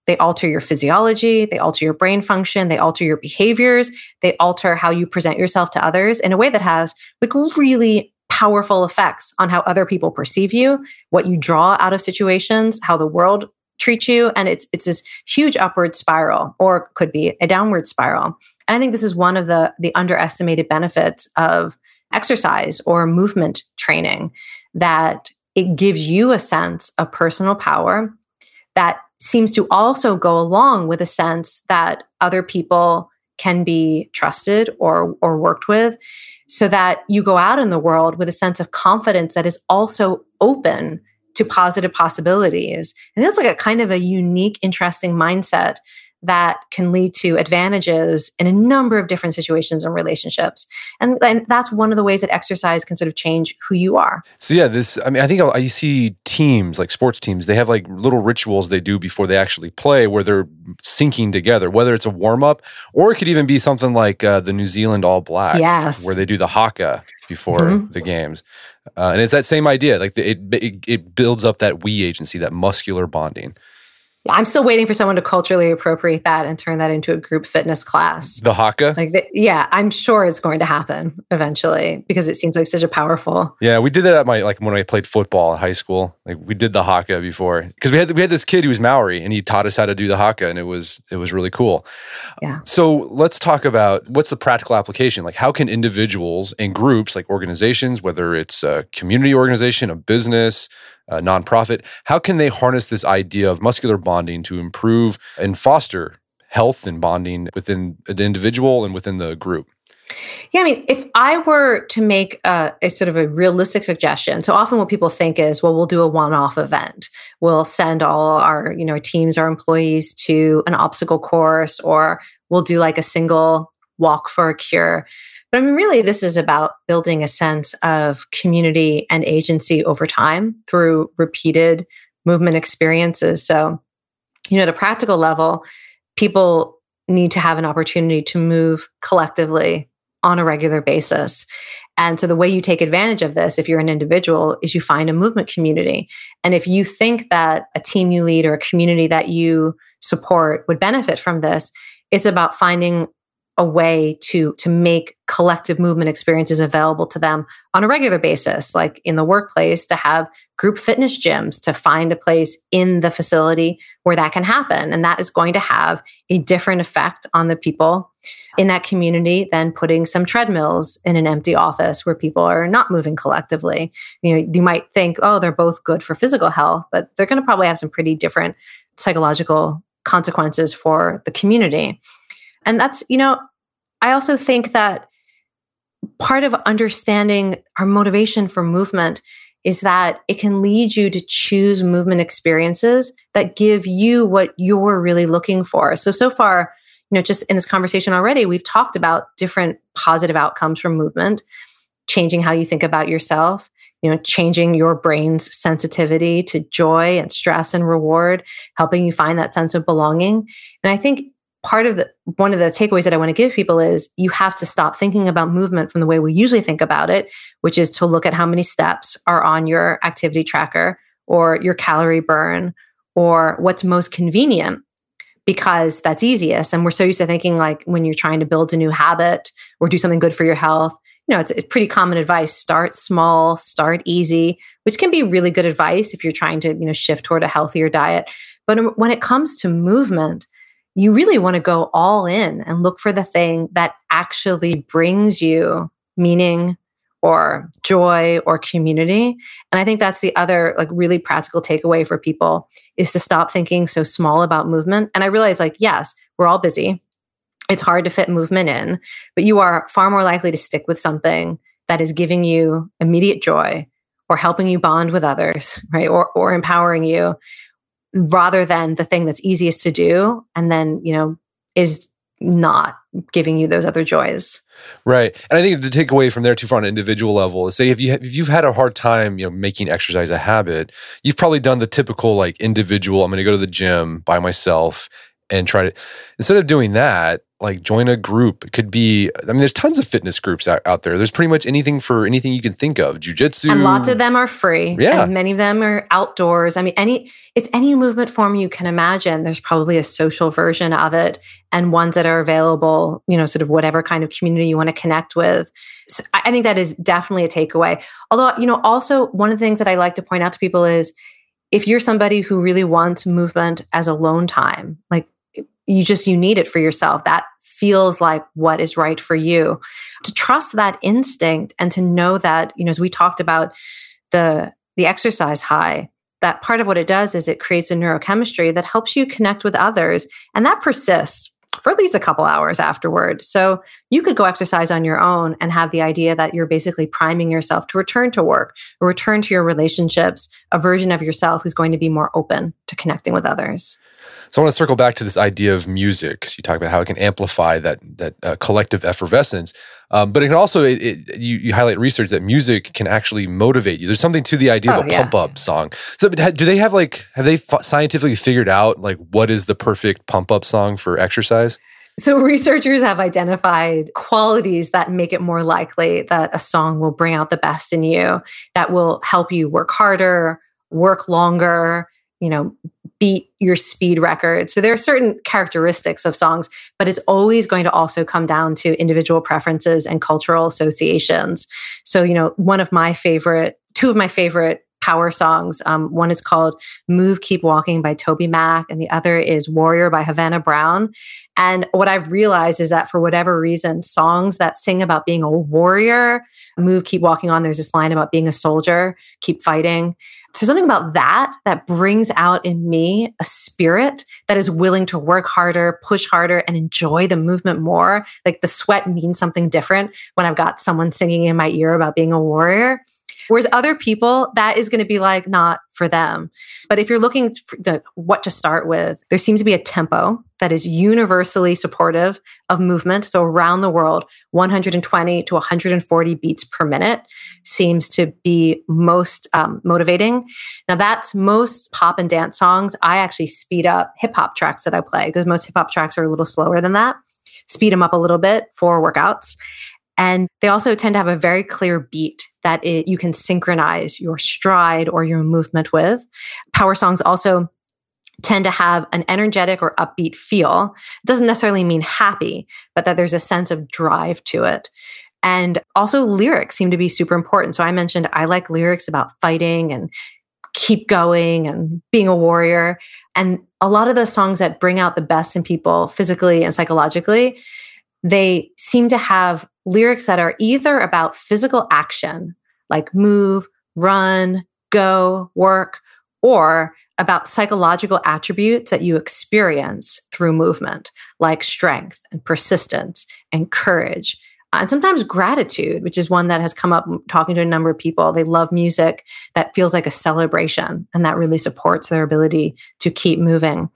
they alter your physiology, they alter your brain function, they alter your behaviors, they alter how you present yourself to others in a way that has like really powerful effects on how other people perceive you, what you draw out of situations, how the world treats you, and it's it's this huge upward spiral or could be a downward spiral. And I think this is one of the the underestimated benefits of exercise or movement training that it gives you a sense of personal power that seems to also go along with a sense that other people can be trusted or or worked with so that you go out in the world with a sense of confidence that is also open to positive possibilities. And that's like a kind of a unique interesting mindset that can lead to advantages in a number of different situations and relationships. And, and that's one of the ways that exercise can sort of change who you are. So, yeah, this, I mean, I think I see teams, like sports teams, they have like little rituals they do before they actually play where they're syncing together, whether it's a warm up or it could even be something like uh, the New Zealand All Black, yes. where they do the haka before mm-hmm. the games. Uh, and it's that same idea. Like the, it, it, it builds up that we agency, that muscular bonding. I'm still waiting for someone to culturally appropriate that and turn that into a group fitness class. The haka? Like the, yeah, I'm sure it's going to happen eventually because it seems like such a powerful. Yeah, we did that at my like when I played football in high school. Like we did the haka before because we had we had this kid who was Maori and he taught us how to do the haka and it was it was really cool. Yeah. So let's talk about what's the practical application. Like how can individuals and groups like organizations, whether it's a community organization, a business, a nonprofit, how can they harness this idea of muscular bonding to improve and foster health and bonding within the individual and within the group? Yeah, I mean, if I were to make a, a, sort of a realistic suggestion, so often what people think is, well, we'll do a one-off event. We'll send all our, you know, teams, our employees to an obstacle course, or we'll do like a single walk for a cure. But I mean, really, this is about building a sense of community and agency over time through repeated movement experiences. So, you know, at a practical level, people need to have an opportunity to move collectively on a regular basis. And so the way you take advantage of this, if you're an individual, is you find a movement community. And if you think that a team you lead or a community that you support would benefit from this, it's about finding a way to to make collective movement experiences available to them on a regular basis like in the workplace to have group fitness gyms to find a place in the facility where that can happen. And that is going to have a different effect on the people in that community than putting some treadmills in an empty office where people are not moving collectively. You know you might think oh they're both good for physical health but they're going to probably have some pretty different psychological consequences for the community and that's, you know, I also think that part of understanding our motivation for movement is that it can lead you to choose movement experiences that give you what you're really looking for. So, so far, you know, just in this conversation already, we've talked about different positive outcomes from movement, changing how you think about yourself, you know, changing your brain's sensitivity to joy and stress and reward, helping you find that sense of belonging. And I think part of the one of the takeaways that I want to give people is you have to stop thinking about movement from the way we usually think about it, which is to look at how many steps are on your activity tracker or your calorie burn or what's most convenient because that's easiest. And we're so used to thinking like when you're trying to build a new habit or do something good for your health, you know, it's, it's pretty common advice. Start small, start easy, which can be really good advice if you're trying to, you know, shift toward a healthier diet. But when it comes to movement, you really want to go all in and look for the thing that actually brings you meaning or joy or community. And i think that's the other like really practical takeaway for people is to stop thinking so small about movement. And i realize like yes we're all busy. It's hard to fit movement in but you are far more likely to stick with something that is giving you immediate joy or helping you bond with others right? Or or empowering you rather than the thing that's easiest to do and then, you know, is not giving you those other joys. Right. And I think the takeaway from there too far on an individual level is say if you if you've had a hard time, you know, making exercise a habit, you've probably done the typical like individual, I'm to go to the gym by myself and try to instead of doing that, like join a group. It could be, I mean, there's tons of fitness groups out, out there. There's pretty much anything for anything you can think of. Jujitsu. And lots of them are free. Yeah. And many of them are outdoors. I mean, any, it's any movement form you can imagine. There's probably a social version of it and ones that are available, you know, sort of whatever kind of community you want to connect with. So I think that is definitely a takeaway. Although, you know, also one of the things that I like to point out to people is if you're somebody who really wants movement as alone time, like you just you need it for yourself that feels like what is right for you to trust that instinct and to know that you know as we talked about the the exercise high that part of what it does is it creates a neurochemistry that helps you connect with others and that persists for at least a couple hours afterward. So you could go exercise on your own and have the idea that you're basically priming yourself to return to work or return to your relationships, a version of yourself who's going to be more open to connecting with others. So I want to circle back to this idea of music. You talk about how it can amplify that that uh, collective effervescence, um, but it can also it, it, you, you, highlight research that music can actually motivate you. There's something to the idea oh, of a yeah. pump up song. So do they have like have they scientifically figured out like what is the perfect pump up song for exercise? So, researchers have identified qualities that make it more likely that a song will bring out the best in you, that will help you work harder, work longer, you know, beat your speed record. So there are certain characteristics of songs, but it's always going to also come down to individual preferences and cultural associations. So, you know, one of my favorite, two of my favorite power songs. Um, one is called Move, Keep Walking by TobyMac, and the other is Warrior by Havana Brown. And what I've realized is that for whatever reason, songs that sing about being a warrior, Move, Keep Walking On, there's this line about being a soldier, keep fighting. So something about that that brings out in me a spirit that is willing to work harder, push harder, and enjoy the movement more. Like the sweat means something different when I've got someone singing in my ear about being a warrior. Whereas other people, that is going to be like not for them. But if you're looking for the, what to start with, there seems to be a tempo that is universally supportive of movement. So around the world, 120 to 140 beats per minute seems to be most um, motivating. Now, that's most pop and dance songs. I actually speed up hip hop tracks that I play because most hip hop tracks are a little slower than that. Speed them up a little bit for workouts. And they also tend to have a very clear beat that it, you can synchronize your stride or your movement with. Power songs also tend to have an energetic or upbeat feel. It doesn't necessarily mean happy, but that there's a sense of drive to it. And also, lyrics seem to be super important. So, I mentioned I like lyrics about fighting and keep going and being a warrior. And a lot of the songs that bring out the best in people physically and psychologically, they seem to have lyrics that are either about physical action, like move, run, go, work, or about psychological attributes that you experience through movement, like strength and persistence and courage. Uh, and sometimes gratitude, which is one that has come up talking to a number of people. They love music that feels like a celebration and that really supports their ability to keep moving.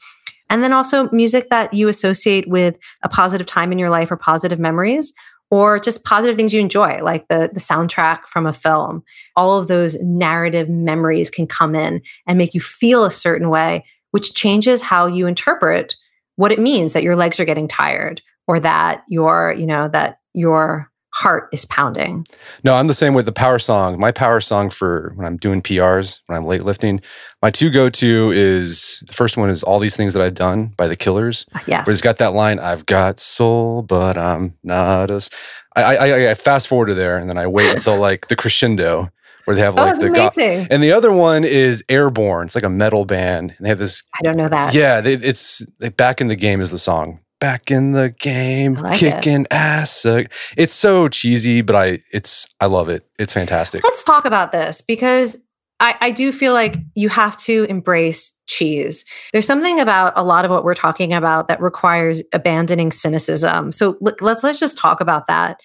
And then also music that you associate with a positive time in your life or positive memories or just positive things you enjoy, like the, the soundtrack from a film. All of those narrative memories can come in and make you feel a certain way, which changes how you interpret what it means that your legs are getting tired or that your, you know, that your heart is pounding. No, I'm the same with the power song. My power song for when I'm doing PRs, when I'm late lifting, my two go to is the first one is All These Things That I've Done by the Killers. Uh, yes. Where it's got that line, I've got soul, but I'm not a. I, I, I fast forward to there and then I wait until like the crescendo where they have oh, like the go- and the other one is Airbourne. It's like a metal band and they have this. I don't know that. Yeah, they, it's they, back in the game is the song back in the game, like kicking it. ass. Uh, it's so cheesy, but I it's I love it. It's fantastic. Let's talk about this because I, I do feel like you have to embrace cheese. There's something about a lot of what we're talking about that requires abandoning cynicism. So let's let's just talk about that.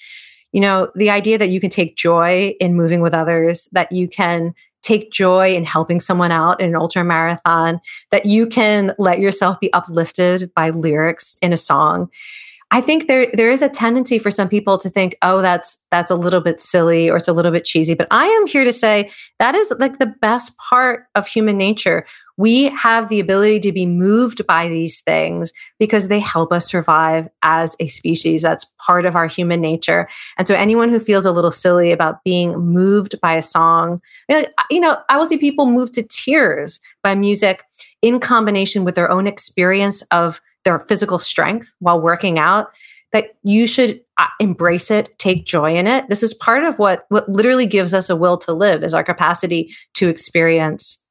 You know, the idea that you can take joy in moving with others, that you can take joy in helping someone out in an ultra marathon, that you can let yourself be uplifted by lyrics in a song. I think there there is a tendency for some people to think, oh, that's that's a little bit silly or it's a little bit cheesy. But I am here to say that is like the best part of human nature. We have the ability to be moved by these things because they help us survive as a species. That's part of our human nature. And so anyone who feels a little silly about being moved by a song, you know, I will see people moved to tears by music in combination with their own experience of their physical strength while working out that you should uh, embrace it take joy in it this is part of what what literally gives us a will to live is our capacity to experience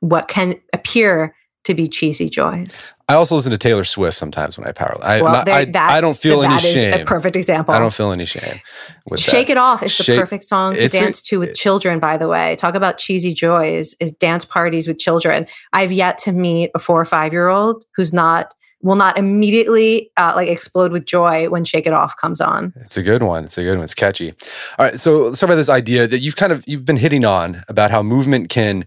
what can appear to be cheesy joys. I also listen to Taylor Swift sometimes when I power. I, well, not, I, that, I, don't feel any shame. A perfect example. I don't feel any shame. With Shake that. It Off is Shake, the perfect song to dance a, to with children. By the way, talk about cheesy joys is dance parties with children. I've yet to meet a four or five year old who's not will not immediately uh, like explode with joy when Shake It Off comes on. It's a good one. It's a good one. It's catchy. All right, so let's talk about this idea that you've kind of you've been hitting on about how movement can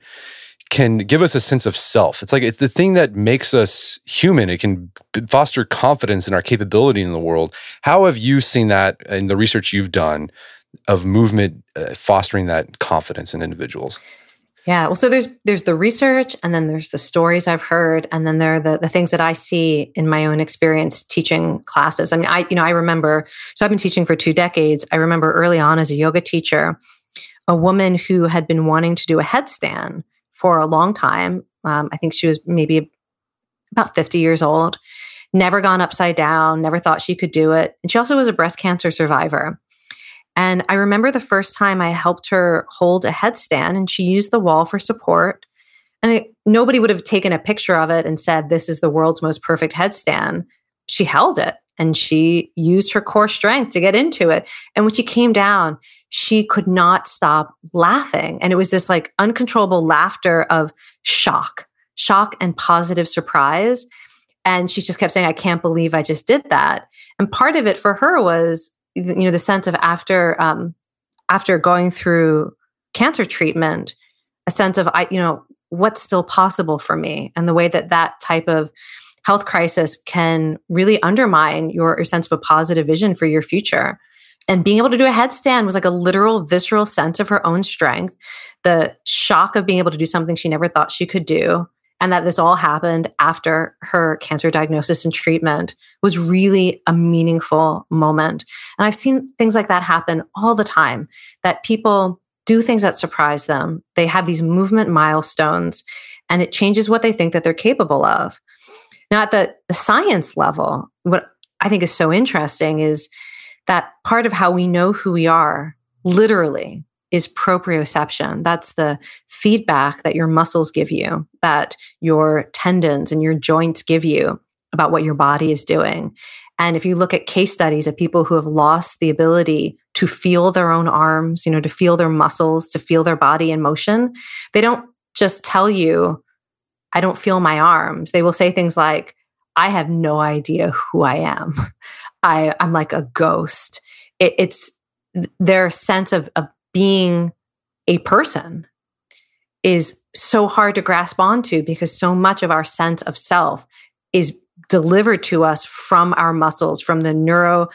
can give us a sense of self. It's like it's the thing that makes us human. It can foster confidence in our capability in the world. How have you seen that in the research you've done of movement uh, fostering that confidence in individuals? Yeah. Well, so there's there's the research and then there's the stories I've heard and then there are the, the things that I see in my own experience teaching classes. I mean, I, you know, I remember, so I've been teaching for two decades. I remember early on as a yoga teacher, a woman who had been wanting to do a headstand for a long time. Um, I think she was maybe about 50 years old, never gone upside down, never thought she could do it. And she also was a breast cancer survivor. And I remember the first time I helped her hold a headstand and she used the wall for support. And it, nobody would have taken a picture of it and said, This is the world's most perfect headstand. She held it and she used her core strength to get into it. And when she came down, she could not stop laughing. And it was this like uncontrollable laughter of shock, shock and positive surprise. And she just kept saying, I can't believe I just did that. And part of it for her was, you know, the sense of after, um, after going through cancer treatment, a sense of, I, you know, what's still possible for me and the way that that type of health crisis can really undermine your, your sense of a positive vision for your future. And being able to do a headstand was like a literal, visceral sense of her own strength, the shock of being able to do something she never thought she could do. And that this all happened after her cancer diagnosis and treatment was really a meaningful moment. And I've seen things like that happen all the time that people do things that surprise them. They have these movement milestones and it changes what they think that they're capable of. Now, at the, the science level, what I think is so interesting is that part of how we know who we are, literally, is proprioception. That's the feedback that your muscles give you, that your tendons and your joints give you about what your body is doing. And if you look at case studies of people who have lost the ability to feel their own arms, you know, to feel their muscles, to feel their body in motion, they don't just tell you, I don't feel my arms. They will say things like, I have no idea who I am. I, I'm like a ghost. It, it's their sense of, of being a person is so hard to grasp onto because so much of our sense of self is delivered to us from our muscles, from the neuro,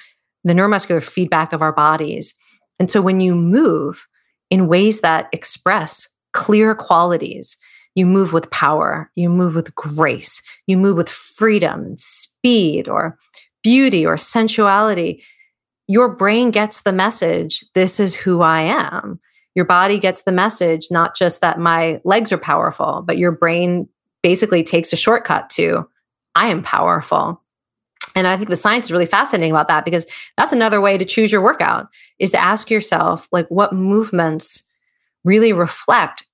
the neuromuscular feedback of our bodies. And so when you move in ways that express clear qualities, you move with power, you move with grace, you move with freedom and speed or beauty or sensuality. Your brain gets the message this is who I am. Your body gets the message, not just that my legs are powerful, but your brain basically takes a shortcut to I am powerful. And I think the science is really fascinating about that because that's another way to choose your workout is to ask yourself, like, what movements really reflect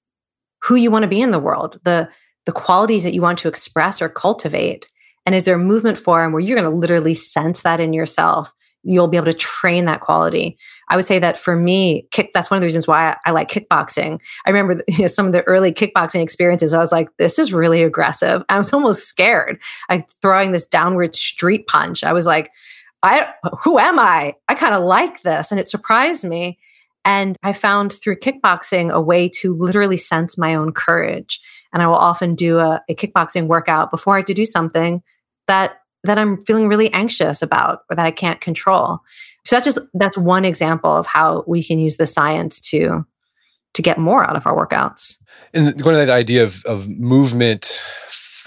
who you want to be in the world, the the qualities that you want to express or cultivate. And is there a movement form where you're going to literally sense that in yourself? You'll be able to train that quality. I would say that for me, kick, that's one of the reasons why I, I like kickboxing. I remember you know, some of the early kickboxing experiences. I was like, this is really aggressive. I was almost scared. Like throwing this downward street punch. I was like, I who am I? I kind of like this. And it surprised me. And I found through kickboxing a way to literally sense my own courage. And I will often do a, a kickboxing workout before I have to do something that that I'm feeling really anxious about or that I can't control. So that's just that's one example of how we can use the science to to get more out of our workouts. And going to that idea of of movement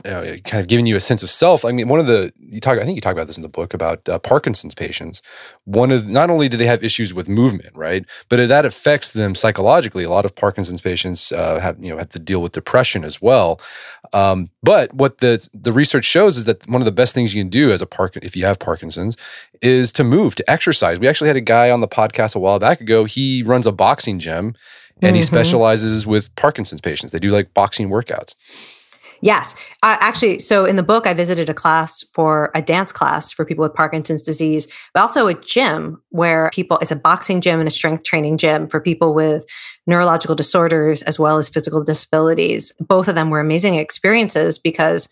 uh, kind of giving you a sense of self. I mean, one of the you talk. I think you talk about this in the book about uh, Parkinson's patients. One of not only do they have issues with movement, right, but that affects them psychologically. A lot of Parkinson's patients uh, have you know have to deal with depression as well. Um, but what the the research shows is that one of the best things you can do as a Park if you have Parkinson's is to move, to exercise. We actually had a guy on the podcast a while back ago. He runs a boxing gym and mm-hmm. he specializes with Parkinson's patients. They do like boxing workouts. Yes. Uh, actually, so in the book, I visited a class for a dance class for people with Parkinson's disease, but also a gym where people, it's a boxing gym and a strength training gym for people with neurological disorders as well as physical disabilities. Both of them were amazing experiences because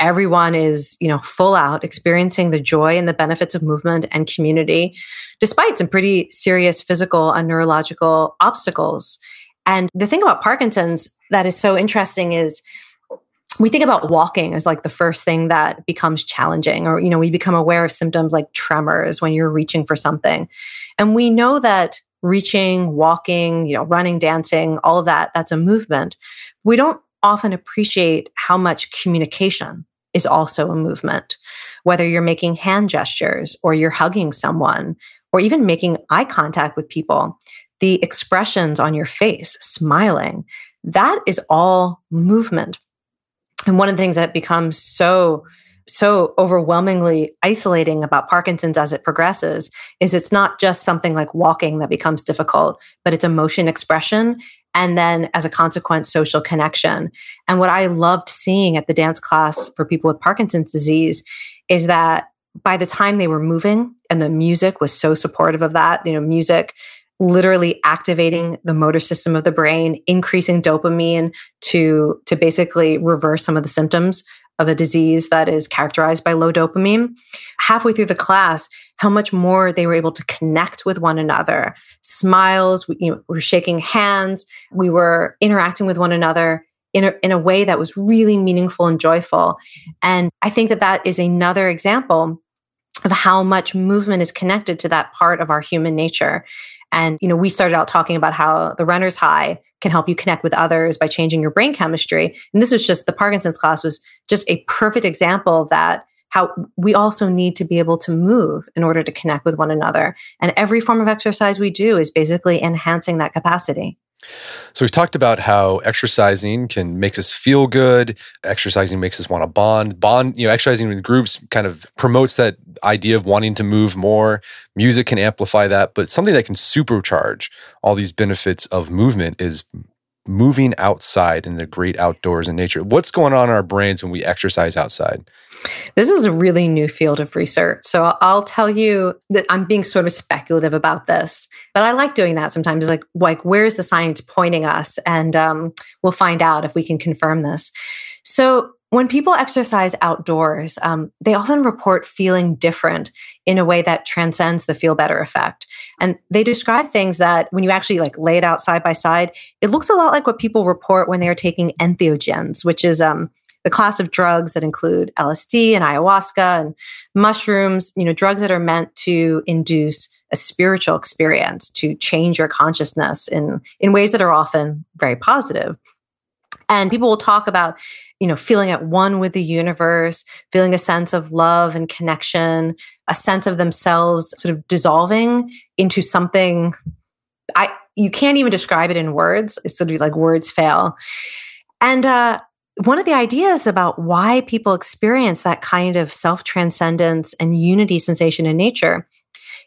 everyone is, you know, full out experiencing the joy and the benefits of movement and community, despite some pretty serious physical and neurological obstacles. And the thing about Parkinson's that is so interesting is we think about walking as like the first thing that becomes challenging or you know we become aware of symptoms like tremors when you're reaching for something. And we know that reaching walking you know running dancing all of that that's a movement. We don't often appreciate how much communication is also a movement. Whether you're making hand gestures or you're hugging someone or even making eye contact with people the expressions on your face smiling that is all movement and one of the things that becomes so so overwhelmingly isolating about Parkinson's as it progresses is it's not just something like walking that becomes difficult, but it's emotion expression and then as a consequence social connection. And what I loved seeing at the dance class for people with Parkinson's disease is that by the time they were moving and the music was so supportive of that, you know, music literally activating the motor system of the brain, increasing dopamine to to basically reverse some of the symptoms of a disease that is characterized by low dopamine. Halfway through the class, how much more they were able to connect with one another. Smiles, we, you know, we were shaking hands, we were interacting with one another in a, in a way that was really meaningful and joyful. And I think that that is another example of how much movement is connected to that part of our human nature. And, you know, we started out talking about how the runner's high can help you connect with others by changing your brain chemistry. And this was just the Parkinson's class was just a perfect example of that. How we also need to be able to move in order to connect with one another. And every form of exercise we do is basically enhancing that capacity. So we've talked about how exercising can make us feel good. Exercising makes us want to bond. Bond, you know, exercising with groups kind of promotes that idea of wanting to move more. Music can amplify that, but something that can supercharge all these benefits of movement is moving outside in the great outdoors and nature. What's going on in our brains when we exercise outside? This is a really new field of research. So I'll tell you that I'm being sort of speculative about this, but I like doing that sometimes. Like, like where's the science pointing us? And um, we'll find out if we can confirm this. So when people exercise outdoors, um, they often report feeling different in a way that transcends the feel better effect. And they describe things that when you actually like lay it out side by side, it looks a lot like what people report when they are taking entheogens, which is um, the class of drugs that include LSD and ayahuasca and mushrooms, you know, drugs that are meant to induce a spiritual experience, to change your consciousness in, in ways that are often very positive. And people will talk about, you know, feeling at one with the universe, feeling a sense of love and connection, a sense of themselves sort of dissolving into something I you can't even describe it in words. It's sort of like words fail. And uh, one of the ideas about why people experience that kind of self transcendence and unity sensation in nature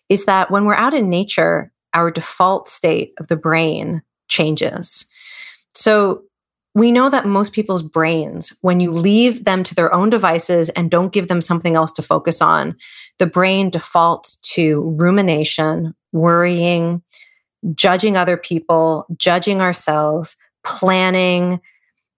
is that when we're out in nature, our default state of the brain changes. So we know that most people's brains, when you leave them to their own devices and don't give them something else to focus on, the brain defaults to rumination, worrying, judging other people, judging ourselves, planning,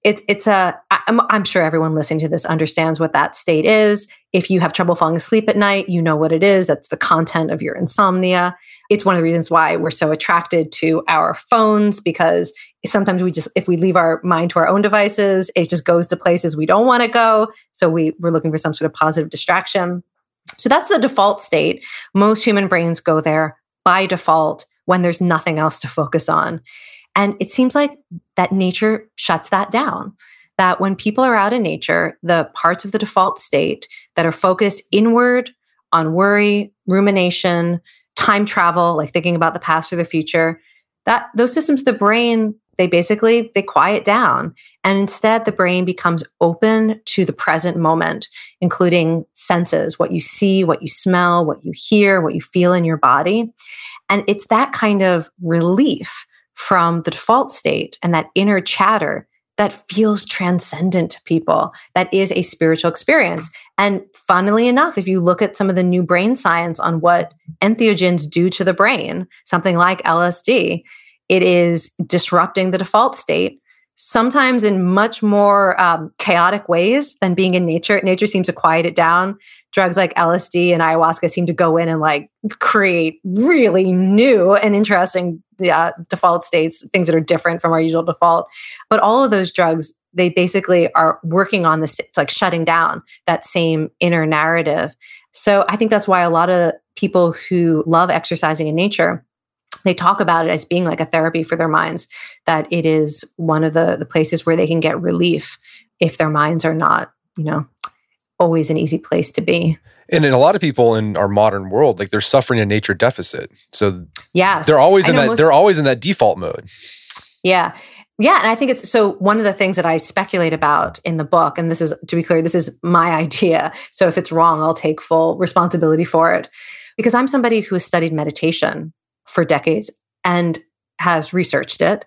it's it's a I'm, I'm sure everyone listening to this understands what that state is. If you have trouble falling asleep at night you know what it is. That's the content of your insomnia. It's one of the reasons why we're so attracted to our phones because sometimes we just if we leave our mind to our own devices it just goes to places we don't want to go. So we we're looking for some sort of positive distraction. So that's the default state. Most human brains go there by default when there's nothing else to focus on. And it seems like that nature shuts that down. That when people are out in nature, the parts of the default state that are focused inward on worry, rumination, time travel, like thinking about the past or the future, that those systems the brain, they basically they quiet down. And instead the brain becomes open to the present moment, including senses, what you see, what you smell, what you hear, what you feel in your body. And it's that kind of relief from the default state and that inner chatter that feels transcendent to people, that is a spiritual experience. And funnily enough, if you look at some of the new brain science on what entheogens do to the brain, something like LSD, it is disrupting the default state sometimes in much more um, chaotic ways than being in nature. Nature seems to quiet it down. Drugs like LSD and ayahuasca seem to go in and like create really new and interesting uh, default states, things that are different from our usual default. But all of those drugs, they basically are working on this, it's like shutting down that same inner narrative. So I think that's why a lot of people who love exercising in nature they talk about it as being like a therapy for their minds that it is one of the the places where they can get relief if their minds are not you know always an easy place to be and in a lot of people in our modern world like they're suffering a nature deficit so yeah they're always in that they're always in that default mode yeah Yeah, and I think it's so one of the things that I speculate about in the book, and this is to be clear, this is my idea. So if it's wrong, I'll take full responsibility for it. Because I'm somebody who has studied meditation for decades and has researched it.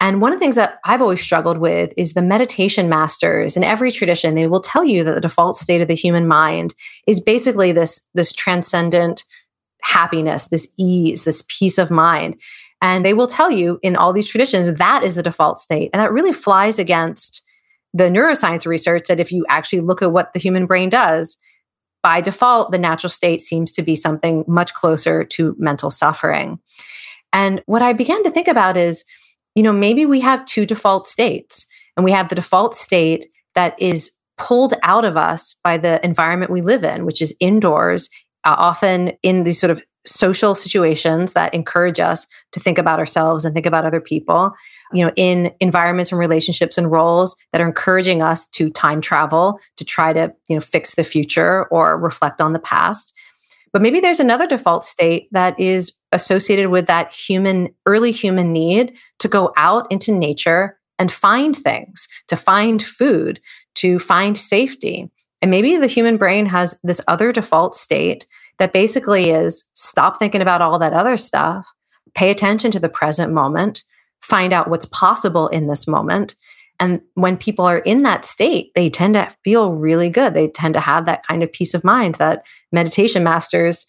And one of the things that I've always struggled with is the meditation masters in every tradition, they will tell you that the default state of the human mind is basically this, this transcendent happiness, this ease, this peace of mind. And they will tell you in all these traditions that is the default state. And that really flies against the neuroscience research that if you actually look at what the human brain does, by default, the natural state seems to be something much closer to mental suffering. And what I began to think about is, you know, maybe we have two default states, and we have the default state that is pulled out of us by the environment we live in, which is indoors, uh, often in these sort of social situations that encourage us to think about ourselves and think about other people you know in environments and relationships and roles that are encouraging us to time travel to try to you know fix the future or reflect on the past. But maybe there's another default state that is associated with that human early human need to go out into nature and find things to find food to find safety and maybe the human brain has this other default state that basically is stop thinking about all that other stuff, pay attention to the present moment, find out what's possible in this moment. And when people are in that state, they tend to feel really good. They tend to have that kind of peace of mind that meditation masters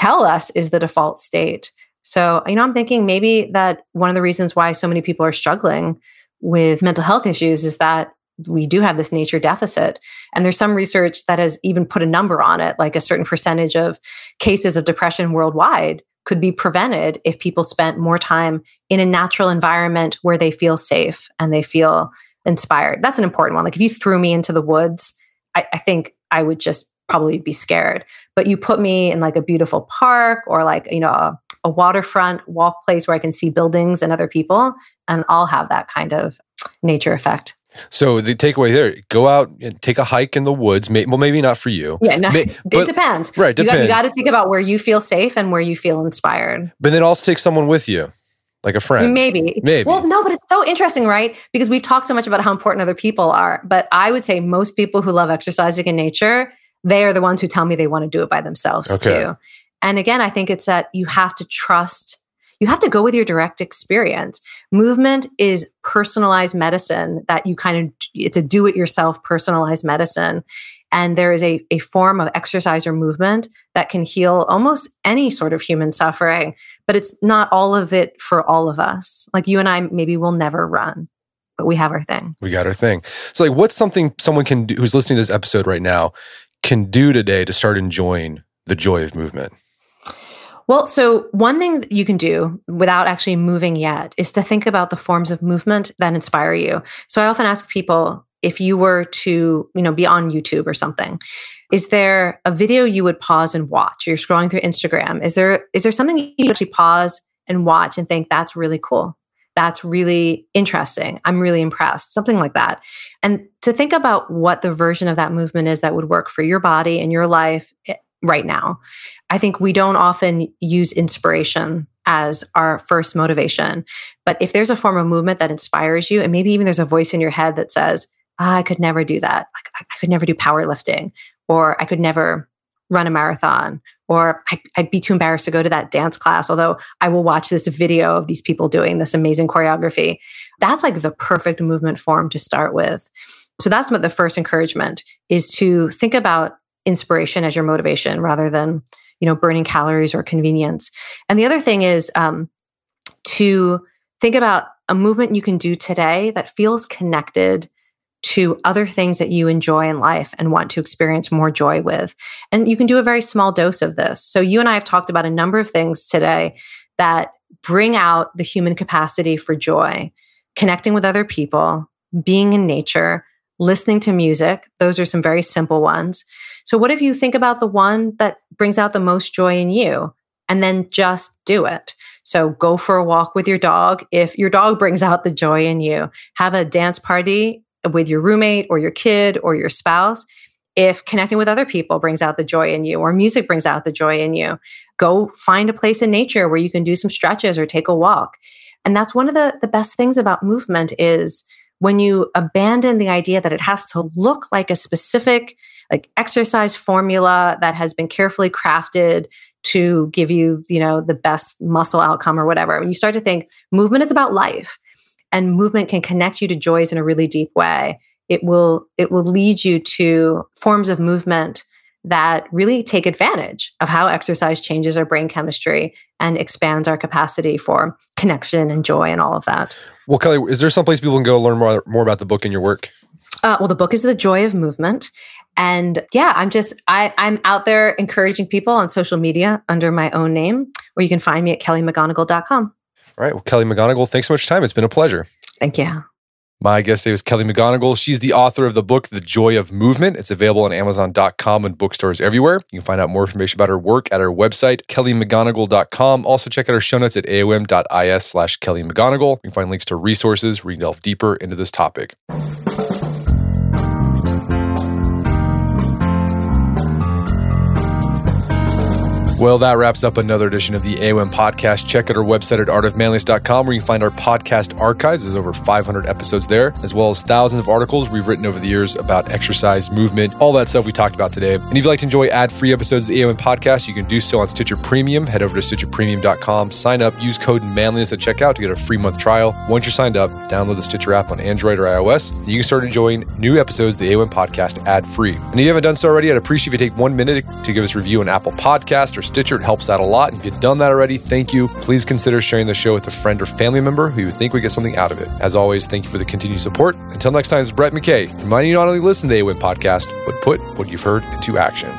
tell us is the default state. So, you know, I'm thinking maybe that one of the reasons why so many people are struggling with mental health issues is that we do have this nature deficit. And there's some research that has even put a number on it, like a certain percentage of cases of depression worldwide could be prevented if people spent more time in a natural environment where they feel safe and they feel inspired. That's an important one. Like if you threw me into the woods, I, I think I would just probably be scared. But you put me in like a beautiful park or like, you know, a, a waterfront walk place where I can see buildings and other people, and I'll have that kind of nature effect. So the takeaway there: go out and take a hike in the woods. Well, maybe not for you. Yeah, no, May, but, it depends. Right, you depends. Got, you got to think about where you feel safe and where you feel inspired. But then also take someone with you, like a friend. Maybe, maybe. Well, no, but it's so interesting, right? Because we've talked so much about how important other people are, but I would say most people who love exercising in nature, they are the ones who tell me they want to do it by themselves okay. too. And again, I think it's that you have to trust you have to go with your direct experience. Movement is personalized medicine that you kind of, it's a do it yourself personalized medicine. And there is a, a form of exercise or movement that can heal almost any sort of human suffering, but it's not all of it for all of us. Like you and I maybe we'll never run, but we have our thing. We got our thing. So, like, what's something someone can do who's listening to this episode right now can do today to start enjoying the joy of movement? Well, so one thing that you can do without actually moving yet is to think about the forms of movement that inspire you. So I often ask people if you were to, you know, be on YouTube or something, is there a video you would pause and watch? You're scrolling through Instagram. Is there is there something you actually pause and watch and think that's really cool? That's really interesting. I'm really impressed. Something like that. And to think about what the version of that movement is that would work for your body and your life eh, right now. I think we don't often use inspiration as our first motivation. But if there's a form of movement that inspires you, and maybe even there's a voice in your head that says, oh, I could never do that. Like, I could never do powerlifting, or I could never run a marathon, or I, would be too embarrassed to go to that dance class, although I will watch this video of these people doing this amazing choreography. That's like the perfect movement form to start with. So that's what the first encouragement is to think about inspiration as your motivation rather than you know burning calories or convenience and the other thing is um, to think about a movement you can do today that feels connected to other things that you enjoy in life and want to experience more joy with and you can do a very small dose of this so you and i have talked about a number of things today that bring out the human capacity for joy connecting with other people being in nature listening to music those are some very simple ones so, what if you think about the one that brings out the most joy in you and then just do it? So, go for a walk with your dog. If your dog brings out the joy in you, have a dance party with your roommate or your kid or your spouse. If connecting with other people brings out the joy in you or music brings out the joy in you, go find a place in nature where you can do some stretches or take a walk. And that's one of the, the best things about movement is when you abandon the idea that it has to look like a specific like exercise formula that has been carefully crafted to give you, you know, the best muscle outcome or whatever. When you start to think movement is about life and movement can connect you to joys in a really deep way, it will it will lead you to forms of movement that really take advantage of how exercise changes our brain chemistry and expands our capacity for connection and joy and all of that. Well, Kelly, is there some place people can go learn more, more about the book and your work? Uh, well, the book is The Joy of Movement. And yeah, I'm just, I, I'm out there encouraging people on social media under my own name, or you can find me at kellymcgonigal.com. All right. Well, Kelly McGonigal, thanks so much for time. It's been a pleasure. Thank you. My guest today was Kelly McGonigal. She's the author of the book, The Joy of Movement. It's available on Amazon.com and bookstores everywhere. You can find out more information about her work at her website, kellymcgonigal.com. Also, check out her show notes at aom.is slash Kelly McGonigal. You can find links to resources where you can delve deeper into this topic. Well, that wraps up another edition of the AOM podcast. Check out our website at artofmanliness.com where you can find our podcast archives. There's over 500 episodes there, as well as thousands of articles we've written over the years about exercise, movement, all that stuff we talked about today. And if you'd like to enjoy ad free episodes of the AOM podcast, you can do so on Stitcher Premium. Head over to StitcherPremium.com, sign up, use code manliness at checkout to get a free month trial. Once you're signed up, download the Stitcher app on Android or iOS, and you can start enjoying new episodes of the AOM podcast ad free. And if you haven't done so already, I'd appreciate if you take one minute to give us a review on Apple Podcast or Stitcher. It helps out a lot. If you've done that already, thank you. Please consider sharing the show with a friend or family member who you think would get something out of it. As always, thank you for the continued support. Until next time, it's Brett McKay, reminding you not only listen to the AOM podcast, but put what you've heard into action.